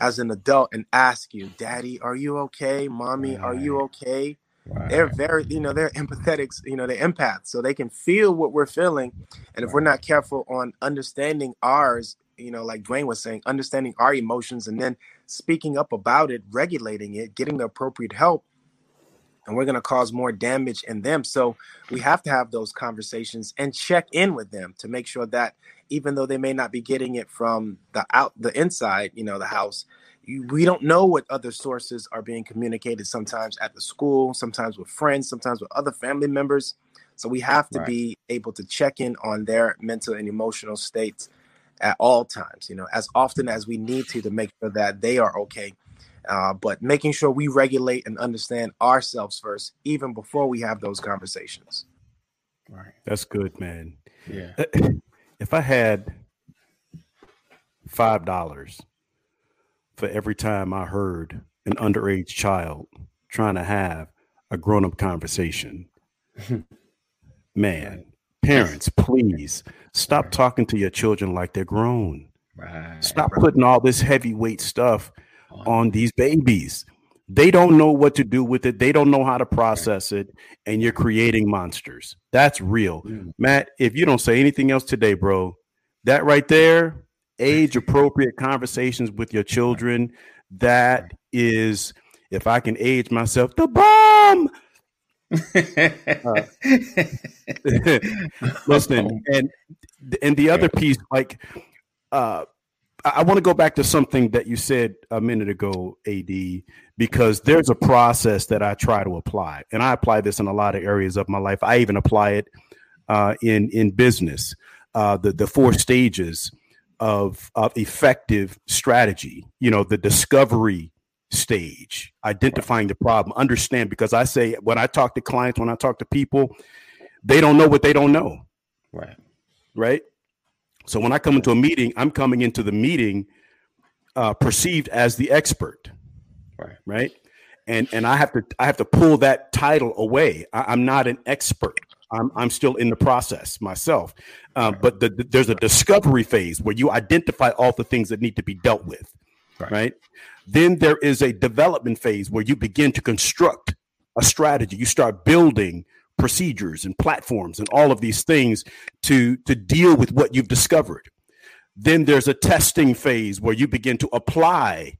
Speaker 2: as an adult and ask you, "Daddy, are you okay? Mommy, are you okay?" Right. They're very, you know, they're empathetic, you know, they're empaths, so they can feel what we're feeling. And if we're not careful on understanding ours, you know, like Dwayne was saying, understanding our emotions and then speaking up about it, regulating it, getting the appropriate help, and we're going to cause more damage in them. So we have to have those conversations and check in with them to make sure that even though they may not be getting it from the out the inside, you know, the house, you, we don't know what other sources are being communicated sometimes at the school, sometimes with friends, sometimes with other family members. So we have to right. be able to check in on their mental and emotional states at all times, you know, as often as we need to to make sure that they are okay. Uh, but making sure we regulate and understand ourselves first, even before we have those conversations.
Speaker 3: Right. That's good, man.
Speaker 1: Yeah.
Speaker 3: If I had five dollars for every time I heard an underage child trying to have a grown-up conversation, man, parents, please Stop talking to your children like they're grown. Right. Stop putting all this heavyweight stuff on these babies. They don't know what to do with it. They don't know how to process it. And you're creating monsters. That's real. Mm. Mat, if you don't say anything else today, bro, that right there, age appropriate conversations with your children, that is, if I can age myself, the bomb. uh, listen, and and the other piece, like, uh, I want to go back to something that you said a minute ago, AD, because there's a process that I try to apply, and I apply this in a lot of areas of my life. I even apply it uh, in in business. Uh, the the four stages of of effective strategy. You know, the discovery stage, identifying the problem, understand. Because I say when I talk to clients, when I talk to people, they don't know what they don't know.
Speaker 1: Right
Speaker 3: right? So when I come into a meeting, I'm coming into the meeting uh, perceived as the expert,
Speaker 1: right?
Speaker 3: Right, and and I have to I have to pull that title away. I, am not an expert. I'm I'm still in the process myself, uh, right. but the, the, there's a discovery phase where you identify all the things that need to be dealt with, right. right? Then there is a development phase where you begin to construct a strategy. You start building procedures and platforms and all of these things to to deal with what you've discovered then there's a testing phase where you begin to apply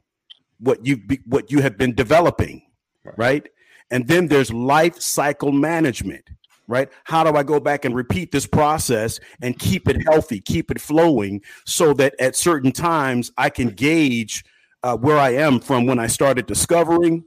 Speaker 3: what you what you have been developing right. right and then there's life cycle management right? How do I go back and repeat this process and keep it healthy, keep it flowing so that at certain times I can gauge uh, where I am from when I started discovering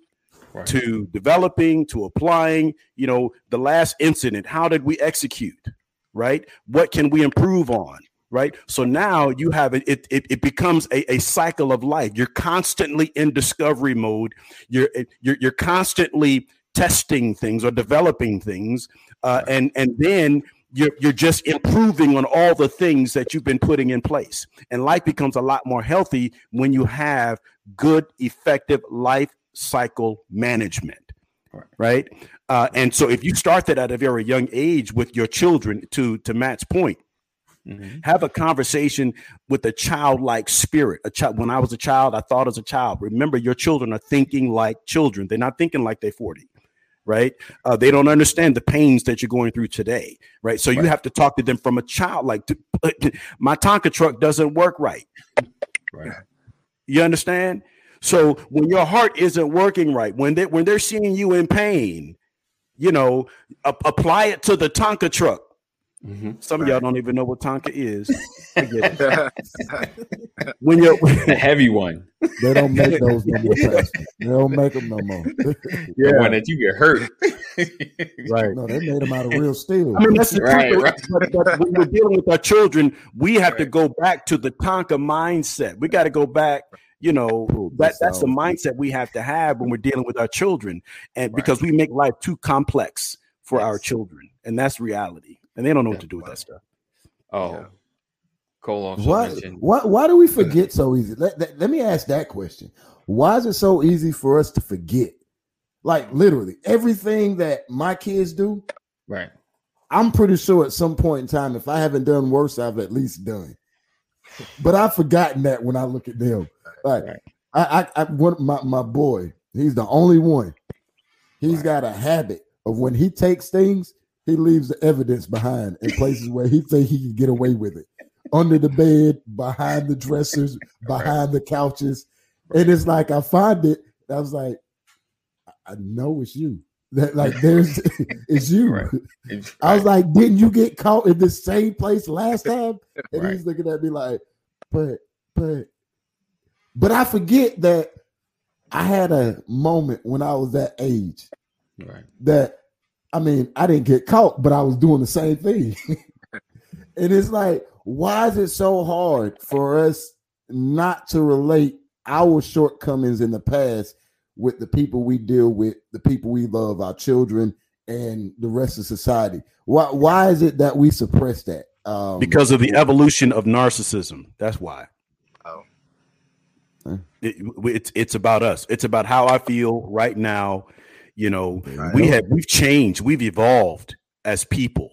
Speaker 3: right. to developing to applying, you know, the last incident, how did we execute, right? What can we improve on? Right. So now you have it, it, it becomes a, a cycle of life. You're constantly in discovery mode. You're, you're, you're constantly testing things or developing things uh, and and then you're you're just improving on all the things that you've been putting in place and life becomes a lot more healthy when you have good effective life cycle management right? Uh, and so if you start that at a very young age with your children to to matt's point mm-hmm. have a conversation with a childlike spirit a child when i was a child i thought as a child remember your children are thinking like children they're not thinking like they're 40 right? Uh, they don't understand the pains that you're going through today, right? So right. you have to talk to them from a child. Like, my Tonka truck doesn't work right. Right. You understand? So when your heart isn't working right, when they when they're seeing you in pain, you know, a- apply it to the Tonka truck. Mm-hmm. Some of y'all don't even know what Tonka is.
Speaker 1: when you're a heavy one,
Speaker 4: they don't make those no more. They don't make them no more.
Speaker 1: yeah, the one that you get hurt.
Speaker 4: right? No, they made them out of real steel.
Speaker 3: I mean, that's the right, truth. Right. But, but when we're dealing with our children, we have right. to go back to the Tonka mindset. We got to go back you know oh, that that's the mindset we have to have when we're dealing with our children and right. because we make life too complex for yes. our children and that's reality and they don't know yeah, what to do with that stuff.
Speaker 1: Oh, yeah. Cole also
Speaker 4: why, mentioned. Why, why do we forget so easy? Let, let, let me ask that question. Why is it so easy for us to forget? Like literally everything that my kids do.
Speaker 1: Right.
Speaker 4: I'm pretty sure at some point in time, if I haven't done worse, I've at least done. But I've forgotten that when I look at them. Like right. I, I, I one my, my boy, he's the only one. He's right. got a habit of when he takes things, he leaves the evidence behind in places where he think he can get away with it. Under the bed, behind the dressers, behind the couches. And it's like I find it. I was like, I know it's you. That like there's it's you. Right. It's, I was like, didn't you get caught in the same place last time? And right. he's looking at me like, but but but I forget that I had a moment when I was that age.
Speaker 1: Right.
Speaker 4: That I mean, I didn't get caught, but I was doing the same thing. and it's like, why is it so hard for us not to relate our shortcomings in the past with the people we deal with, the people we love, our children, and the rest of society? Why why is it that we suppress that?
Speaker 3: Um, because of the evolution of narcissism. That's why. It, it's it's about us. It's about how I feel right now you know, right. we have we've changed, we've evolved as people.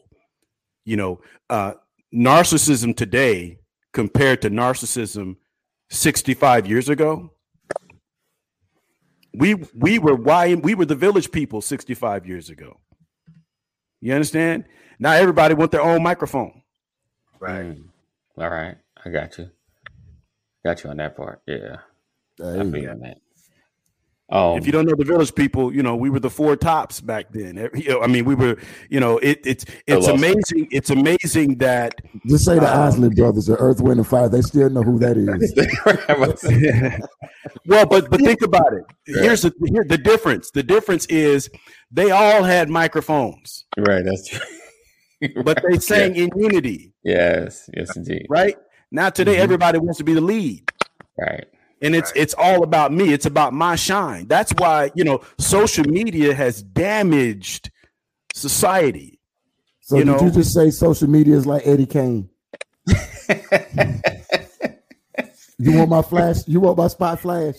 Speaker 3: You know, uh, narcissism today compared to narcissism 65 years ago. We we were why we were the village people 65 years ago. You understand? Now everybody want their own microphone.
Speaker 1: Right. Mm. All right. I got you. Got you on that part. Yeah. I feel on that.
Speaker 3: Um, if you don't know the village people, you know we were the four tops back then. I mean, we were, you know, it, it's it's amazing. It's amazing that
Speaker 4: just say the uh, Isley brothers, the Earth, Wind, and Fire. They still know who that
Speaker 3: is. well, but but think about it. Here's the here the difference. The difference is they all had microphones.
Speaker 1: Right. That's true.
Speaker 3: but they sang yeah. in unity.
Speaker 1: Yes. Yes, indeed.
Speaker 3: Right now, today mm-hmm. everybody wants to be the lead.
Speaker 1: Right
Speaker 3: and it's right. it's all about me it's about my shine that's why you know social media has damaged society
Speaker 4: so you did know? you just say social media is like eddie kane you want my flash you want my spot flash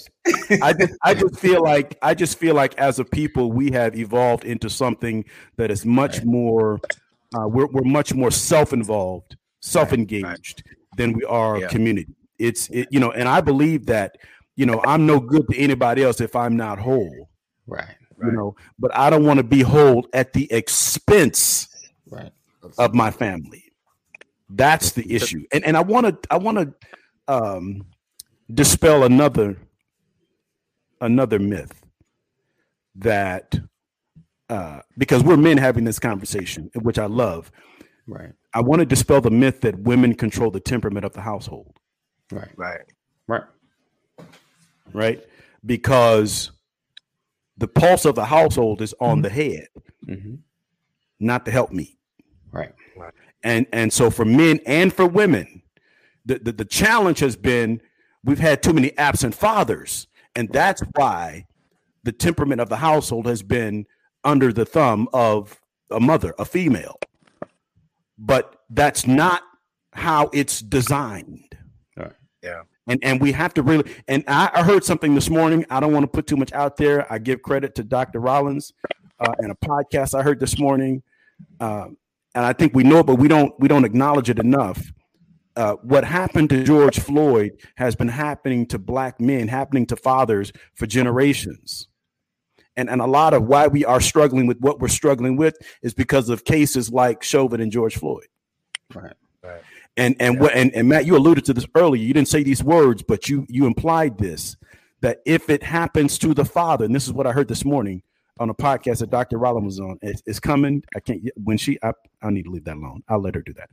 Speaker 3: i just i just feel like i just feel like as a people we have evolved into something that is much right. more uh, we're, we're much more self-involved self-engaged right. Than we are yeah. community it's it, you know, and I believe that you know I'm no good to anybody else if I'm not whole.
Speaker 1: Right.
Speaker 3: You know, but I don't want to be whole at the expense
Speaker 1: right.
Speaker 3: of my family. That's the issue. And and I want to I want to um dispel another another myth that uh, because we're men having this conversation, which I love.
Speaker 1: Right.
Speaker 3: I want to dispel the myth that women control the temperament of the household.
Speaker 1: Right.
Speaker 2: Right.
Speaker 1: Right.
Speaker 3: Right. Because the pulse of the household is on the head,
Speaker 1: Mm-hmm.
Speaker 3: not the helpmeet.
Speaker 1: Right.
Speaker 3: And and so for men and for women, the, the, the challenge has been we've had too many absent fathers. And that's why the temperament of the household has been under the thumb of a mother, a female. But that's not how it's designed.
Speaker 1: Right.
Speaker 2: Yeah.
Speaker 3: And and we have to really and I, I heard something this morning. I don't want to put too much out there. I give credit to Dr. Rollins uh, and a podcast I heard this morning. Um, and I think we know it, but we don't we don't acknowledge it enough. Uh, what happened to George Floyd has been happening to black men, happening to fathers for generations. And, and a lot of why we are struggling with what we're struggling with is because of cases like Chauvin and George Floyd.
Speaker 1: Right.
Speaker 3: And and what and, and Mat, you alluded to this earlier. You didn't say these words, but you you implied this that if it happens to the father, and this is what I heard this morning on a podcast that Dr. Rollins was on, it's, it's coming. I can't when she I, I need to leave that alone. I'll let her do that.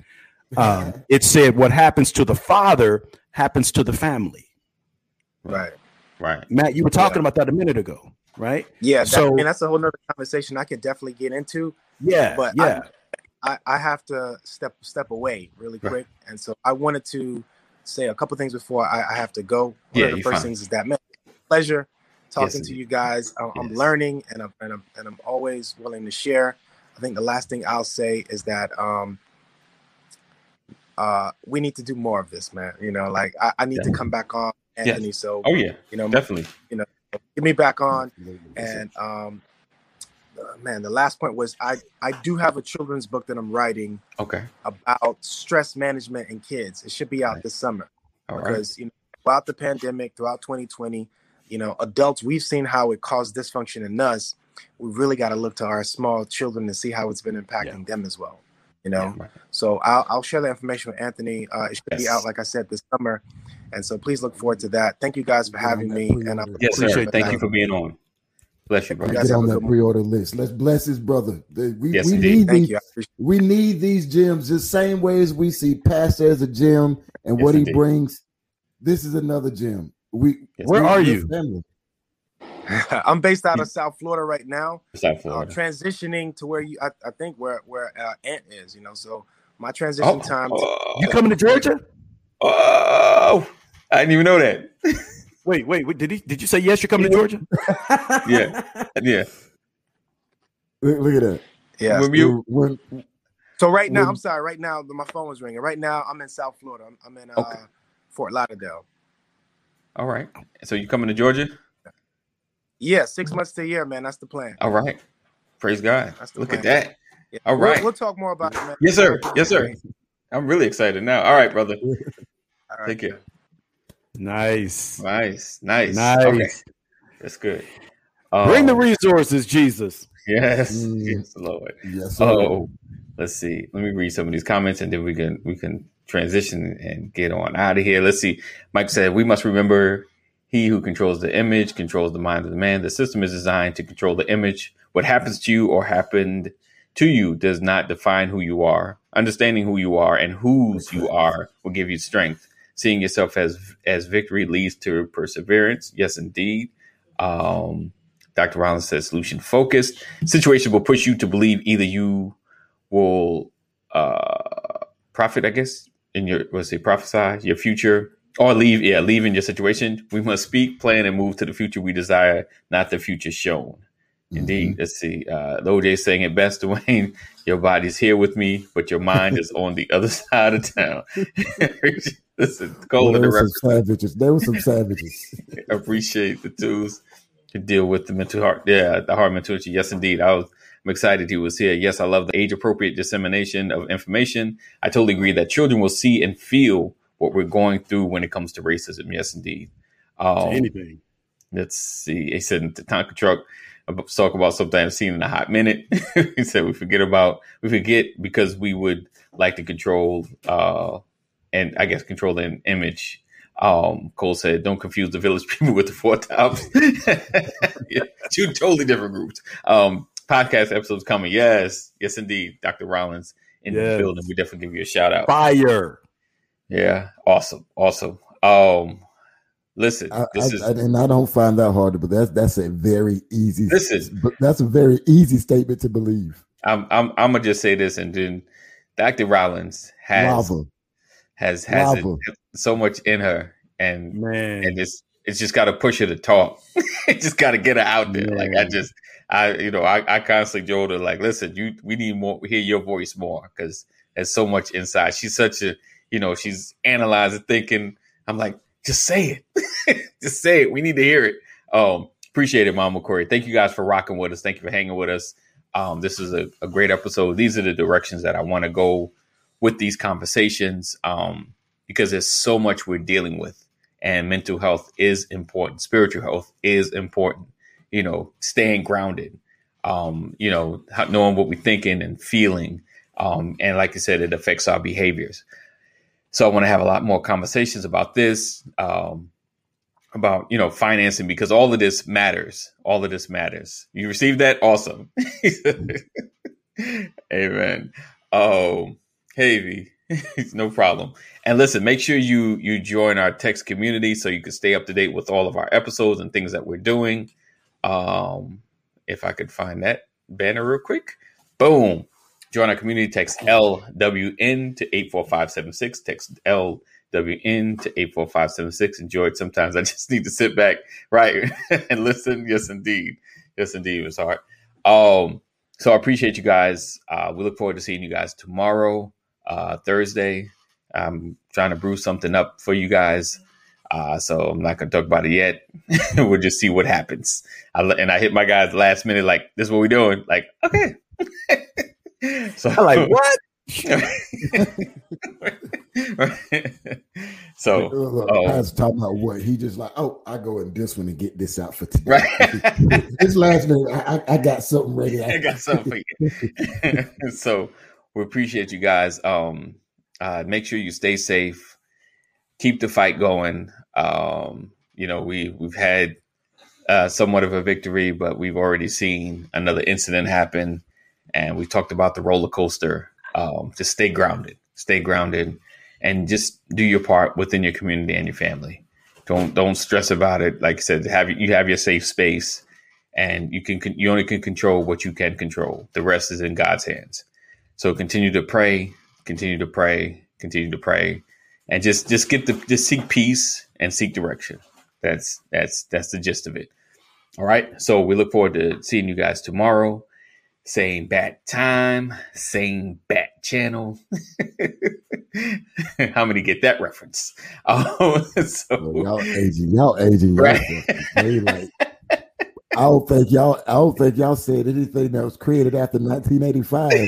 Speaker 3: Um, it said what happens to the father happens to the family.
Speaker 2: Right.
Speaker 1: Right.
Speaker 3: Mat, you were talking
Speaker 2: Yeah.
Speaker 3: about that a minute ago, right?
Speaker 2: Yeah. That,
Speaker 3: So-
Speaker 2: I mean, that's a whole nother conversation I could definitely get into.
Speaker 3: Yeah,
Speaker 2: But
Speaker 3: yeah.
Speaker 2: I, I have to step step away really
Speaker 1: Right.
Speaker 2: quick, and so I wanted to say a couple things before I, I have to go. One
Speaker 1: Yeah,
Speaker 2: of the first
Speaker 1: fine.
Speaker 2: things is that man, pleasure talking
Speaker 1: Yes,
Speaker 2: to you guys. I'm, I'm learning, and I'm, and I'm and I'm always willing to share. I think the last thing I'll say is that um, uh, we need to do more of this, man. You know, like I, I need to come back on,
Speaker 1: Yes.
Speaker 2: Anthony. So
Speaker 1: Oh yeah.
Speaker 2: you know,
Speaker 1: Definitely.
Speaker 2: Get me back on. And um, uh, man, the last point was I I do have a children's book that I'm writing
Speaker 1: Okay.
Speaker 2: about stress management in kids. It should be out
Speaker 1: Right.
Speaker 2: this summer
Speaker 1: All right.
Speaker 2: because you know throughout the pandemic, throughout 2020, you know, adults we've seen how it caused dysfunction in us. We really got to look to our small children to see how it's been impacting them as well. You know,
Speaker 1: Right.
Speaker 2: so I'll, I'll share that information with Anthony. Uh, it should be out, like I said, this summer, and so please look forward to that. Thank you guys for having me, and I
Speaker 4: do.
Speaker 1: Yes, sir.
Speaker 3: Appreciate
Speaker 1: Thank
Speaker 2: that.
Speaker 1: you for being on. Bless you, bro.
Speaker 2: You
Speaker 4: Get
Speaker 2: guys
Speaker 4: on
Speaker 2: a
Speaker 4: that pre-order list. Let's bless his brother. We,
Speaker 1: Yes,
Speaker 4: we
Speaker 1: indeed.
Speaker 4: need
Speaker 2: Thank
Speaker 4: these,
Speaker 2: you.
Speaker 4: We need these gems the same way as we see Pastor as a gem and
Speaker 1: Yes,
Speaker 4: what he
Speaker 1: indeed.
Speaker 4: brings. This is another gem. We
Speaker 1: Yes,
Speaker 3: Where
Speaker 4: we-
Speaker 3: are you?
Speaker 4: family.
Speaker 2: I'm based out of South Florida right now.
Speaker 1: South
Speaker 2: uh,
Speaker 1: Florida.
Speaker 2: transitioning to where you I, I think where where uh, Ant is, you know. So my transition time.
Speaker 1: oh,
Speaker 3: You coming to Georgia?
Speaker 1: oh, I didn't even know that.
Speaker 3: Wait, wait, wait. Did he? Did you say yes? You're coming to Georgia?
Speaker 1: Yeah. Yeah.
Speaker 4: Look, look at that.
Speaker 2: yeah.
Speaker 1: When you
Speaker 4: When,
Speaker 2: So right now,
Speaker 4: when-
Speaker 2: I'm sorry. Right now, my phone was ringing. Right now, I'm in South Florida. I'm, I'm in uh,
Speaker 1: Okay.
Speaker 2: Fort Lauderdale.
Speaker 1: all right. So you coming to Georgia?
Speaker 2: Yeah, six months to a year, man. That's the plan.
Speaker 1: All right. Praise God.
Speaker 2: That's the
Speaker 1: Look at that.
Speaker 2: Yeah.
Speaker 1: All
Speaker 2: We'll- We'll, talk more about it, man.
Speaker 1: Yes, sir. Yes, sir. I'm really excited now. All right, brother.
Speaker 2: All right.
Speaker 1: Take care.
Speaker 3: Nice.
Speaker 1: Nice. Nice.
Speaker 3: Nice.
Speaker 1: Okay. That's good.
Speaker 3: Bring the
Speaker 1: Um,
Speaker 3: resources, Jesus.
Speaker 1: Yes.
Speaker 4: Mm.
Speaker 1: Yes, Lord.
Speaker 4: yes, sir.
Speaker 1: Oh, let's see. Let me read some of these comments and then we can we can transition and get on out of here. Let's see. Mike said we must remember he who controls the image controls the mind of the man. The system is designed to control the image. What happens to you or happened to you does not define who you are. Understanding who you are and whose you are will give you strength. Seeing yourself as as victory leads to perseverance. Yes, indeed. Um, Dr. Rollins says solution focused. Situation will push you to believe either you will uh profit, I guess, in your let's say prophesy your future or leave, yeah, leave in your situation. We must speak, plan, and move to the future we desire, not the future shown. Indeed. Let's see. Uh OJ saying it best, Dwayne. Your body's here with me, but your mind is on the other side of town. Listen,
Speaker 4: Well,
Speaker 1: Cole in
Speaker 4: there
Speaker 1: the
Speaker 4: were some savages. There were some savages.
Speaker 1: appreciate the tools to deal with the mental heart. Yeah, the heart mental issue. Yes, indeed. I was I'm excited he was here. Yes, I love the age appropriate dissemination of information. I totally agree that children will see and feel what we're going through when it comes to racism. Yes, indeed. Um,
Speaker 3: Anything.
Speaker 1: let's see. He said in the Tonka truck about- talk about something I've seen in a hot minute. he said we forget about we forget because we would like to control uh and I guess control the image. Um, Cole said, "Don't confuse the village people with the four tops." yeah, two totally different groups. Um, podcast episodes coming. Yes, yes, indeed, Dr. Rollins in yes. the building. We definitely give you a shout out.
Speaker 3: Fire.
Speaker 1: Yeah, awesome, awesome. Um, listen,
Speaker 4: I, this I, is, I, and I don't find that hard, but that's that's a very easy.
Speaker 1: This is, but
Speaker 4: that's a very easy statement to believe.
Speaker 1: I'm I'm I'm gonna just say this, and then Dr. Rollins has Lava. Has has it, so much in her, and
Speaker 3: Man.
Speaker 1: and it's it's just got to push her to talk. it just got to get her out there. Man. Like I just I you know I I constantly told her like, listen, you we need more hear your voice more because there's so much inside. She's such a you know she's analyzing, thinking. I'm like, just say it, just say it. We need to hear it. Um, appreciate it, Mama Corey. Thank you guys for rocking with us. Thank you for hanging with us. Um, this is a, a, great episode. These are the directions that I want to go with these conversations um, because there's so much we're dealing with, and mental health is important. Spiritual health is important. You know, staying grounded. Um, you know, knowing what we're thinking and feeling, um, and like I said, it affects our behaviors. So I want to have a lot more conversations about this. Um, about you know financing because all of this matters. All of this matters. You received that, awesome. Amen. Oh, hey, no problem. And listen, make sure you you join our text community so you can stay up to date with all of our episodes and things that we're doing. Um, if I could find that banner real quick, boom. Join our community. Text LWN to eight four five seven six. Text L WN to 84576. Enjoy it. Sometimes I just need to sit back, right, and listen. Yes, indeed. Yes, indeed. It's hard. Um, so I appreciate you guys. Uh, we look forward to seeing you guys tomorrow, uh, Thursday. I'm trying to brew something up for you guys. Uh, so I'm not going to talk about it yet. we'll just see what happens. I, and I hit my guys last minute, like, this is what we're doing. Like, okay.
Speaker 3: so I'm like, what?
Speaker 1: so
Speaker 4: oh. I was talking about what he just like. Oh, I go in this one and get this out for today. Right. this last minute, I, I, got something ready.
Speaker 1: I got something for you. so we appreciate you guys. Um, uh, make sure you stay safe. Keep the fight going. Um, you know, we we've had uh, somewhat of a victory, but we've already seen another incident happen, and we talked about the roller coaster um, just stay grounded, stay grounded, and just do your part within your community and your family. Don't don't stress about it. Like I said, have you have your safe space, and you can you only can control what you can control. The rest is in God's hands. So continue to pray, continue to pray, continue to pray, and just just get the just seek peace and seek direction. That's that's that's the gist of it. All right. So we look forward to seeing you guys tomorrow. Same bat time, same bat channel. How many get that reference?
Speaker 4: Oh, so, well, y'all aging, y'all aging, right? I don't think y'all. I don't think y'all said anything that was created after 1985.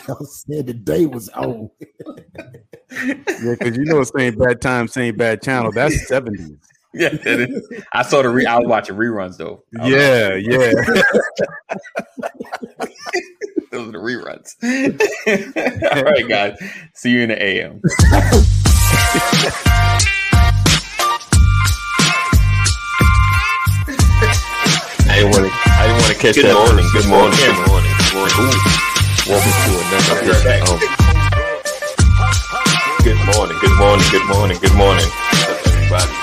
Speaker 4: y'all said the day was old.
Speaker 3: yeah, because you know, same bad time, same bad channel. That's 70s.
Speaker 1: yeah, I saw the re- I was watching reruns though.
Speaker 3: Yeah, yeah.
Speaker 1: Those are the reruns. All right, guys. See you in the AM.
Speaker 3: Didn't want to. I didn't want to catch
Speaker 1: good
Speaker 3: that.
Speaker 1: Morning, good morning. Good morning. Good morning. Good morning.
Speaker 3: Welcome to another.
Speaker 1: Um, good morning. Good morning. Good morning. Good morning.